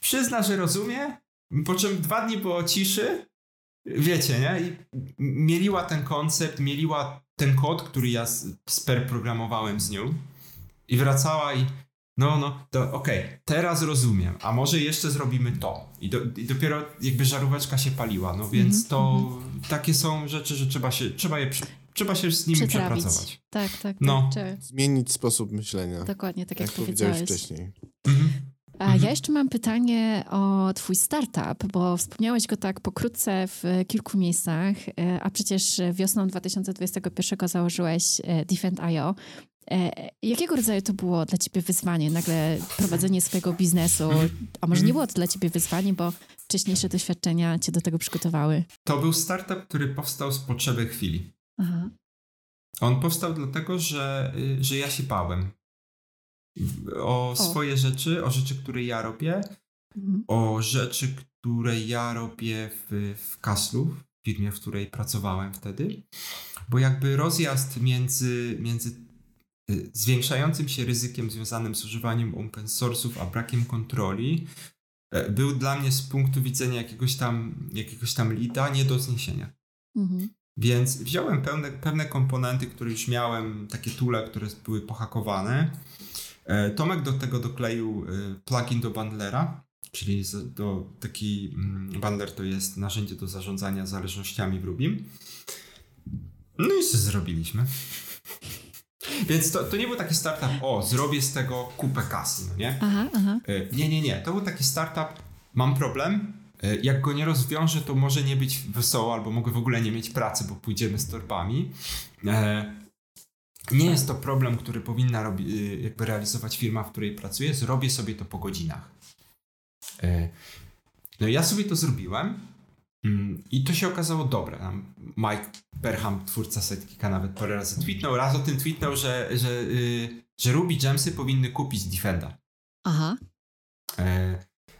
przyzna, że rozumie, po czym dwa dni było ciszy, wiecie, nie? I mieliła ten koncept, mieliła ten kod, który ja sperprogramowałem z nią, i wracała i no, no, to okej, okay, teraz rozumiem, a może jeszcze zrobimy to. I, do, I, dopiero jakby żaróweczka się paliła, no więc mm -hmm. to mhm. takie są rzeczy, że trzeba się, trzeba je, trzeba się z nimi przepracować. Tak, tak, no. tak. Zmienić sposób myślenia. Dokładnie, tak jak, jak powiedziałeś. wcześniej. Mhm. A ja mhm. jeszcze mam pytanie o Twój startup, bo wspomniałeś go tak pokrótce w kilku miejscach, e, a przecież wiosną 2021 założyłeś e, Defend.io. E, jakiego rodzaju to było dla ciebie wyzwanie, nagle prowadzenie swojego biznesu? A może nie było to dla ciebie wyzwanie, bo wcześniejsze doświadczenia cię do tego przygotowały? To był startup, który powstał z potrzeby chwili. Aha. On powstał dlatego, że, y, że ja się bałem o, o, swoje rzeczy, o rzeczy, które ja robię, mhm. o rzeczy, które ja robię w, w Kaslu, w firmie, w której pracowałem wtedy. Bo jakby rozjazd między, między zwiększającym się ryzykiem związanym z używaniem open source'ów, a brakiem kontroli, e, był dla mnie z punktu widzenia jakiegoś tam, jakiegoś tam lida nie do zniesienia. Mhm. Więc wziąłem pewne, pewne komponenty, które już miałem, takie tule, które były pohakowane. E, Tomek do tego dokleił e, plugin do bundlera, czyli do taki mm, bundler to jest narzędzie do zarządzania zależnościami w Rubim. No i co zrobiliśmy? Więc to, to nie był taki startup, o, zrobię z tego kupę kasy, no nie? Aha, aha. E, nie, nie, nie. To był taki startup, mam problem, E, jak go nie rozwiążę, to może nie być wesoło, albo mogę w ogóle nie mieć pracy, bo pójdziemy z torbami. E, nie jest to problem, który powinna robi, jakby realizować firma, w której pracuję. Zrobię sobie to po godzinach. No ja sobie to zrobiłem i to się okazało dobre. Mike Perham, twórca Sidekick'a, nawet parę razy tweetnął. Raz o tym tweetnął, że, że, że Ruby Gemsy powinny kupić Defenda. Aha.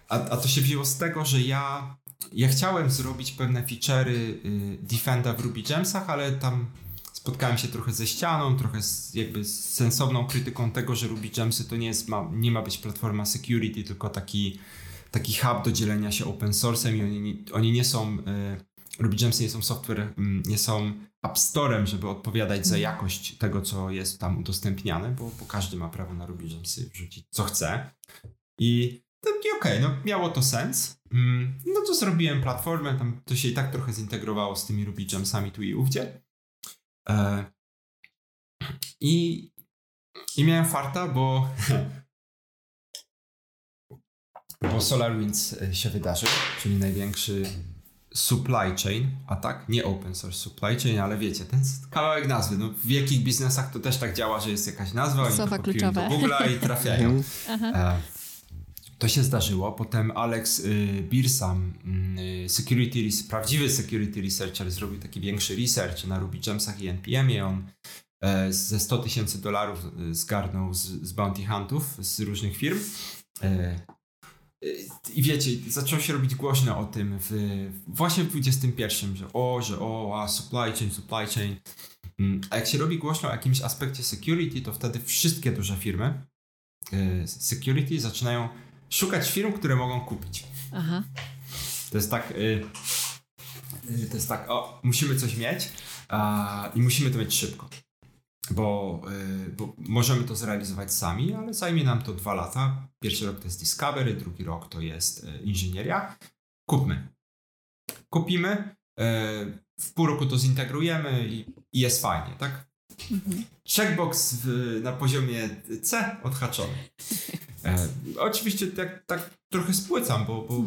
A, a to się wzięło z tego, że ja, ja chciałem zrobić pewne feature'y y, Defenda w Ruby Gemsach, ale tam spotkałem się trochę ze ścianą, trochę z, jakby z sensowną krytyką tego, że Ruby Gemsy to nie, jest, ma, nie ma być platforma security, tylko taki, taki hub do dzielenia się open source'em i oni, oni nie są, y, Ruby Gemsy nie są software, y, nie są App Storem, żeby odpowiadać za mhm. jakość tego, co jest tam udostępniane, bo, bo każdy ma prawo na Ruby Gemsy wrzucić co chce. I okej, okay, no miało to sens. Mm, no to zrobiłem platformę, tam to się i tak trochę zintegrowało z tymi Ruby Gemsami tu i ówdzie. E, i, I miałem farta, bo bo SolarWinds e, się wydarzył, czyli największy supply chain atak, nie open source supply chain, ale wiecie, ten kawałek nazwy, no w wielkich biznesach to też tak działa, że jest jakaś nazwa, oni to kluczowe. do Google'a i trafiają. E, to się zdarzyło. Potem Alex y, Birsam, y, security, prawdziwy security researcher, zrobił taki większy research na Ruby Gemsach i NPM-ie. On e, ze 100 tysięcy dolarów zgarnął z, z bounty huntów z różnych firm. E, I wiecie, zaczął się robić głośno o tym w, właśnie w 21, że o, że o, a supply chain, supply chain. Mm, a jak się robi głośno o jakimś aspekcie security, to wtedy wszystkie duże firmy e, security zaczynają szukać firm, które mogą kupić. Aha. To jest tak. Y, y, to jest tak, o, musimy coś mieć i musimy to mieć szybko. Bo, y, bo możemy to zrealizować sami, ale zajmie nam to dwa lata. Pierwszy rok to jest discovery, drugi rok to jest inżynieria. Kupmy. Kupimy, w pół roku to zintegrujemy i, i jest fajnie, tak? Mhm. Checkbox w, na poziomie C odhaczony. E, oczywiście tak, tak trochę spłycam, bo, bo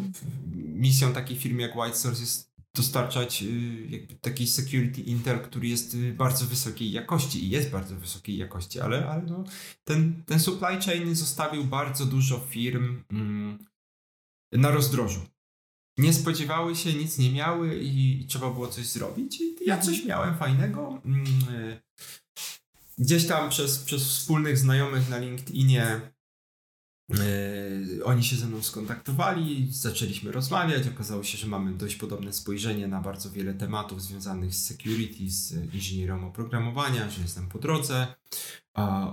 misją takiej firmy jak White Source jest dostarczać y, jakby taki security intel, który jest y, bardzo wysokiej jakości i jest bardzo wysokiej jakości, ale, ale no, ten, ten supply chain zostawił bardzo dużo firm mm, na rozdrożu. Nie spodziewały się, nic nie miały i, i trzeba było coś zrobić. I ja coś mhm. miałem fajnego. Mm, y, gdzieś tam przez, przez wspólnych znajomych na LinkedInie Yy, oni się ze mną skontaktowali, zaczęliśmy rozmawiać. Okazało się, że mamy dość podobne spojrzenie na bardzo wiele tematów związanych z security, z inżynierą oprogramowania, że jestem po drodze.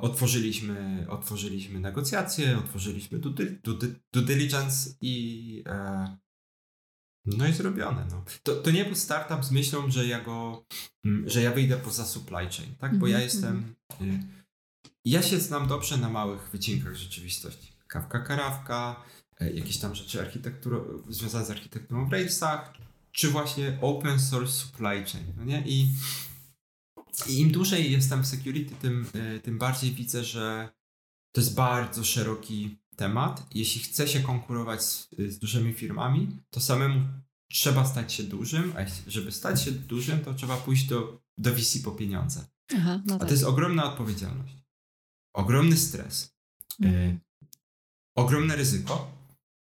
Otworzyliśmy, otworzyliśmy negocjacje, otworzyliśmy due, due, due diligence i e, no i zrobione. No. To, to nie był startup z myślą, że ja go, mm, że ja wyjdę poza supply chain, tak? Bo ja mhm, jestem. Mhm. Y, ja się znam dobrze na małych wycinkach rzeczywistości. Kawka Karawka, e, jakieś tam rzeczy związane z architekturą w Railsach, czy właśnie open source supply chain, no nie? I, I, im dłużej jestem w security, tym, e, tym bardziej widzę, że to jest bardzo szeroki temat. Jeśli chce się konkurować z, z dużymi firmami, to samemu trzeba stać się dużym, a żeby stać się dużym, to trzeba pójść do, do VC po pieniądze. Aha, no a tak. to jest ogromna odpowiedzialność. ogromny stres, y, ogromne ryzyko.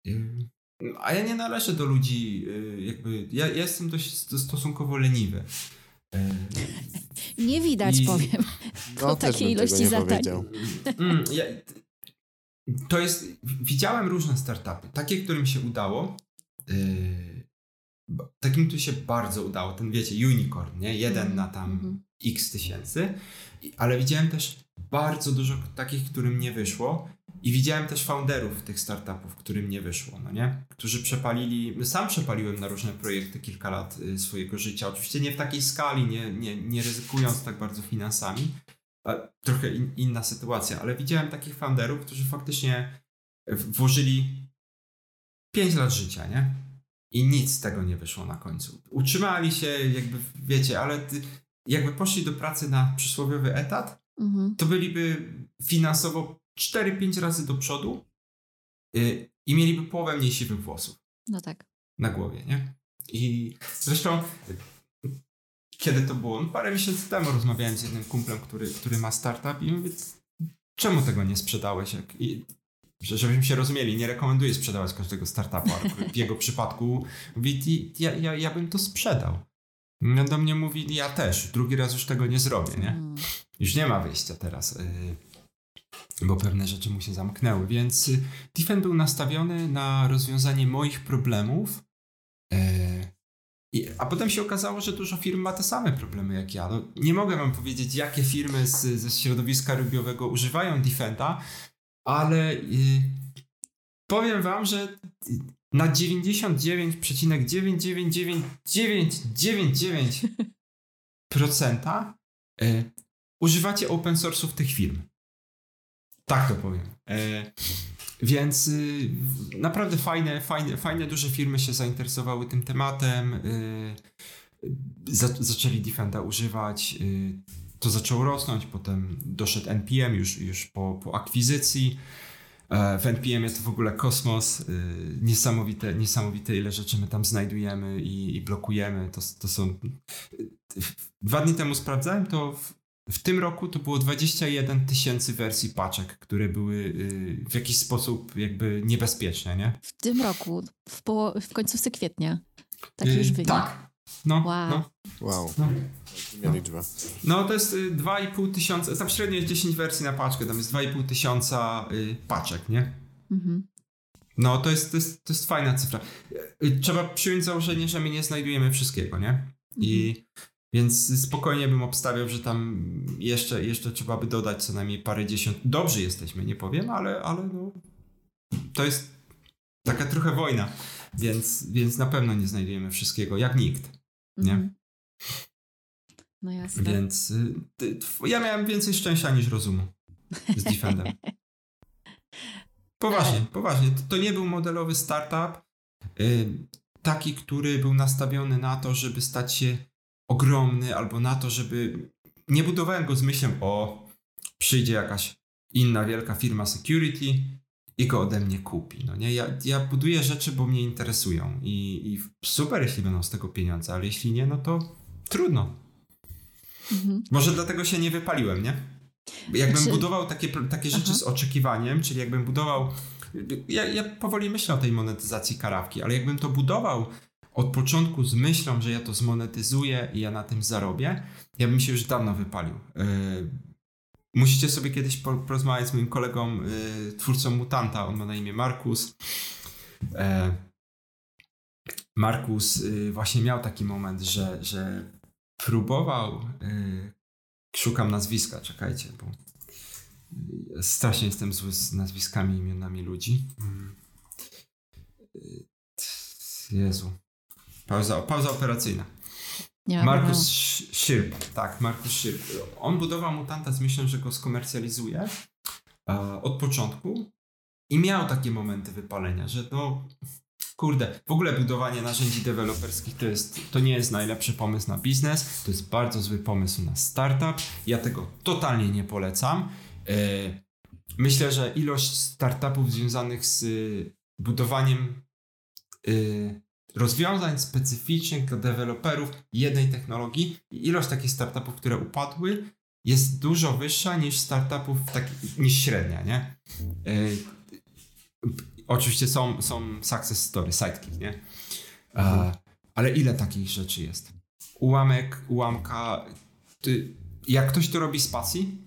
Y, a ja nie należę do ludzi, y, jakby. Ja, ja jestem dość stosunkowo leniwy. Nie widać, I... powiem, no, po takiej ilości zadań. Mm, ja, to jest. Widziałem różne startupy. Takie, którym się udało. Yy, takim, tu się bardzo udało. Ten wiecie, unicorn, nie? Jeden mm. na tam mm. x tysięcy. Ale widziałem też bardzo dużo takich, którym nie wyszło. I widziałem też founderów tych startupów, którym nie wyszło, no nie? Którzy przepalili, sam przepaliłem na różne projekty kilka lat y, swojego życia. Oczywiście nie w takiej skali, nie, nie, nie ryzykując tak bardzo finansami. Trochę in, inna sytuacja, ale widziałem takich founderów, którzy faktycznie włożyli 5 lat życia, nie? I nic z tego nie wyszło na końcu. Utrzymali się, jakby wiecie, ale jakby poszli do pracy na przysłowiowy etat, mhm. to byliby finansowo 4-5 razy do przodu yy, i mieliby połowę mniej siwych włosów. No tak. Na głowie, nie? I zresztą kiedy to było? No, parę miesięcy temu rozmawiałem z jednym kumplem, który, który ma startup i mówię, czemu tego nie sprzedałeś? Jak, i, żebyśmy się rozumieli, nie rekomenduję sprzedawać każdego startupu, w jego przypadku mówi, ja, ja, ja bym to sprzedał. No do mnie mówi, ja też, drugi raz już tego nie zrobię, nie? Mm. Już nie ma wyjścia teraz. Y, bo pewne rzeczy mu się zamknęły. Więc y, Tiffen był nastawiony na rozwiązanie moich problemów. E, a potem się okazało, że dużo firm ma te same problemy jak ja. No, nie mogę wam powiedzieć, jakie firmy z, ze środowiska rubiowego używają Defenda, ale y, powiem wam, że na 99,99999% y, używacie open source'ów tych firm. Tak to powiem. E, więc y, naprawdę fajne, fajne, fajne, duże firmy się zainteresowały tym tematem. Y, za, zaczęli Defenda używać. Y, to zaczęło rosnąć, potem doszedł NPM już, już po, po akwizycji. E, w NPM jest to w ogóle kosmos. Niesamowite, niesamowite ile rzeczy my tam znajdujemy i, i blokujemy. To, to są. Dwa dni temu sprawdzałem to w w tym roku to było 21 tysięcy wersji paczek, które były y, w jakiś sposób jakby niebezpieczne, nie? W tym roku, w, poło- w końcówce kwietnia. Taki yy, już wynik. Tak. No, wow. No. Wow. No. no to jest 2,5 y, tysiąca, tam średnio jest 10 wersji na paczkę, tam jest 2,5 tysiąca y, paczek, nie? Mhm. No to jest, to, jest, to jest fajna cyfra. Y, trzeba przyjąć założenie, że my nie znajdujemy wszystkiego, nie? I mhm. Więc spokojnie bym obstawiał, że tam jeszcze, jeszcze trzeba by dodać co najmniej parę dziesiąt. Dobrzy jesteśmy, nie powiem, ale, ale no, to jest taka trochę wojna, więc, więc na pewno nie znajdujemy wszystkiego, jak nikt. Nie? Mm. No jasne. Więc y, ja miałem więcej szczęścia niż rozumu z Defendem. Poważnie, poważnie. To, to nie był modelowy startup, y, taki, który był nastawiony na to, żeby stać się ogromny, albo na to, żeby. Nie budowałem go z myślą, o, przyjdzie jakaś inna wielka firma security i go ode mnie kupi. No nie? Ja, ja buduję rzeczy, bo mnie interesują i, i super, jeśli będą z tego pieniądze, ale jeśli nie, no to trudno. Mhm. Może dlatego się nie wypaliłem, nie? Jakbym znaczy... budował takie, takie rzeczy Aha. z oczekiwaniem, czyli jakbym budował. Ja, ja powoli myślę o tej monetyzacji karawki, ale jakbym to budował od początku z myślą, że ja to zmonetyzuję i ja na tym zarobię, ja bym się już dawno wypalił. Yy, musicie sobie kiedyś porozmawiać z moim kolegą, yy, twórcą Mutanta, on ma na imię Markus. Yy, Markus właśnie miał taki moment, że, że próbował, szukam nazwiska, czekajcie, bo strasznie jestem zły z nazwiskami i imionami ludzi. Jezu. Pauza, pauza operacyjna. Nie Markus Szyrp, tak, Markus Szyrp. On budował mutanta z myślą, że go skomercjalizuje e, od początku i miał takie momenty wypalenia, że no kurde, w ogóle budowanie narzędzi deweloperskich to, jest, to nie jest najlepszy pomysł na biznes, to jest bardzo zły pomysł na startup. Ja tego totalnie nie polecam. E, myślę, że ilość startupów związanych z budowaniem e, rozwiązań specyficznych dla deweloperów jednej technologii i ilość takich startupów, które upadły, jest dużo wyższa niż startupów, tak, niż średnia, nie? Yy, oczywiście są, są success story, sidekick, nie? Mhm. ale ile takich rzeczy jest? Ułamek, ułamka. Ty, jak ktoś to robi z pasji,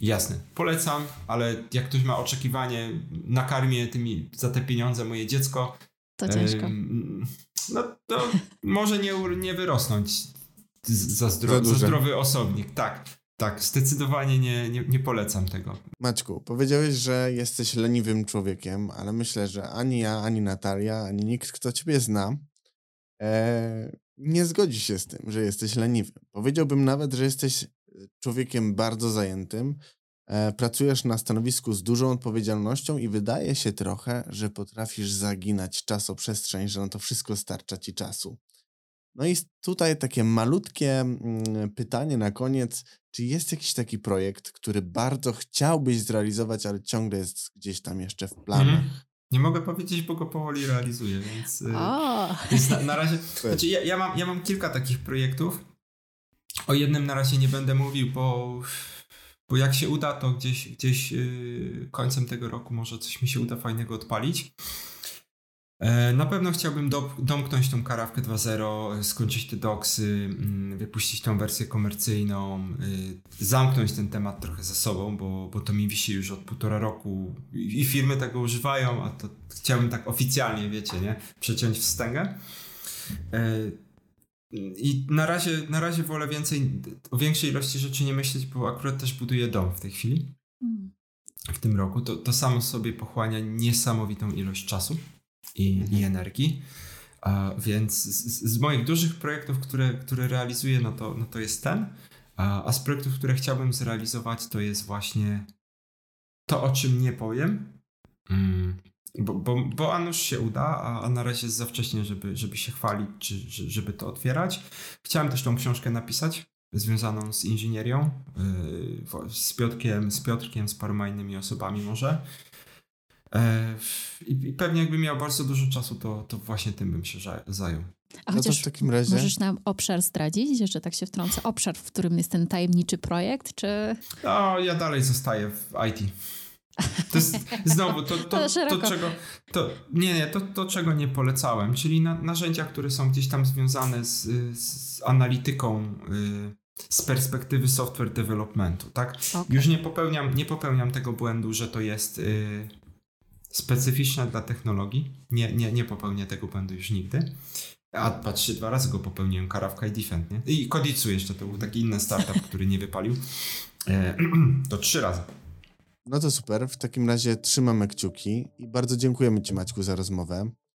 jasne, polecam, ale jak ktoś ma oczekiwanie, nakarmię tymi, za te pieniądze moje dziecko, to ciężko. No to może nie, nie wyrosnąć za, zdro, za, za zdrowy osobnik. Tak, tak, zdecydowanie nie, nie, nie polecam tego. Maćku, powiedziałeś, że jesteś leniwym człowiekiem, ale myślę, że ani ja, ani Natalia, ani nikt, kto ciebie zna, e, nie zgodzi się z tym, że jesteś leniwy. Powiedziałbym nawet, że jesteś człowiekiem bardzo zajętym, pracujesz na stanowisku z dużą odpowiedzialnością i wydaje się trochę, że potrafisz zaginać czasoprzestrzeń, że na to wszystko starcza ci czasu. No i tutaj takie malutkie mm, pytanie na koniec. Czy jest jakiś taki projekt, który bardzo chciałbyś zrealizować, ale ciągle jest gdzieś tam jeszcze w planach? Mm. Nie mogę powiedzieć, bo go powoli realizuję, więc, y, więc na, na, razie. Znaczy ja, ja, mam, ja mam kilka takich projektów. O jednym na razie nie będę mówił, bo, bo jak się uda, to gdzieś, gdzieś yy, końcem tego roku może coś mi się uda fajnego odpalić. E, na pewno chciałbym do, domknąć tą karawkę 2.0, skończyć te doksy, mm, wypuścić tą wersję komercyjną, y, zamknąć ten temat trochę ze sobą, bo, bo to mi wisi już od półtora roku i firmy tego używają, a to chciałbym tak oficjalnie, wiecie, nie, przeciąć wstęgę. I na razie, na razie wolę więcej, o większej ilości rzeczy nie myśleć, bo akurat też buduję dom w tej chwili. Hmm. W tym roku. To, to samo sobie pochłania niesamowitą ilość czasu i, mhm. i energii. A, więc z, z, moich dużych projektów, które, które realizuję, no to, no to jest ten. A, a z projektów, które chciałbym zrealizować, to jest właśnie to, o czym nie powiem. Mm, bo, bo, bo a nuż się uda, a, a na razie jest za wcześnie, żeby, żeby się chwalić, czy żeby to otwierać. Chciałem też tą książkę napisać, związaną z inżynierią, yy, z Piotrkiem, z Piotrkiem, z paroma innymi osobami może. E, I pewnie jakbym miał bardzo dużo czasu, to, to właśnie tym bym się zajął. A no chociaż w takim razie... możesz nam obszar zdradzić, że tak się wtrącę? Obszar, w którym jest ten tajemniczy projekt, czy... No, ja dalej zostaję w IT. To jest znowu to, to, to, to czego. To, nie, nie, to, to czego nie polecałem, czyli na, narzędzia, które są gdzieś tam związane z, z analityką. Y, z perspektywy software developmentu, tak? Okay. Już nie popełniam, nie popełniam tego błędu, że to jest y, specyficzna dla technologii. Nie, nie, nie popełnię tego błędu już nigdy. A patrzcie, dwa razy go popełniłem, Karawka i Defend, nie? I Kodicu jeszcze, to był taki inny startup, który nie wypalił. E, to trzy razy. No to super, w takim razie trzymamy kciuki i bardzo dziękujemy Ci Maćku za rozmowę.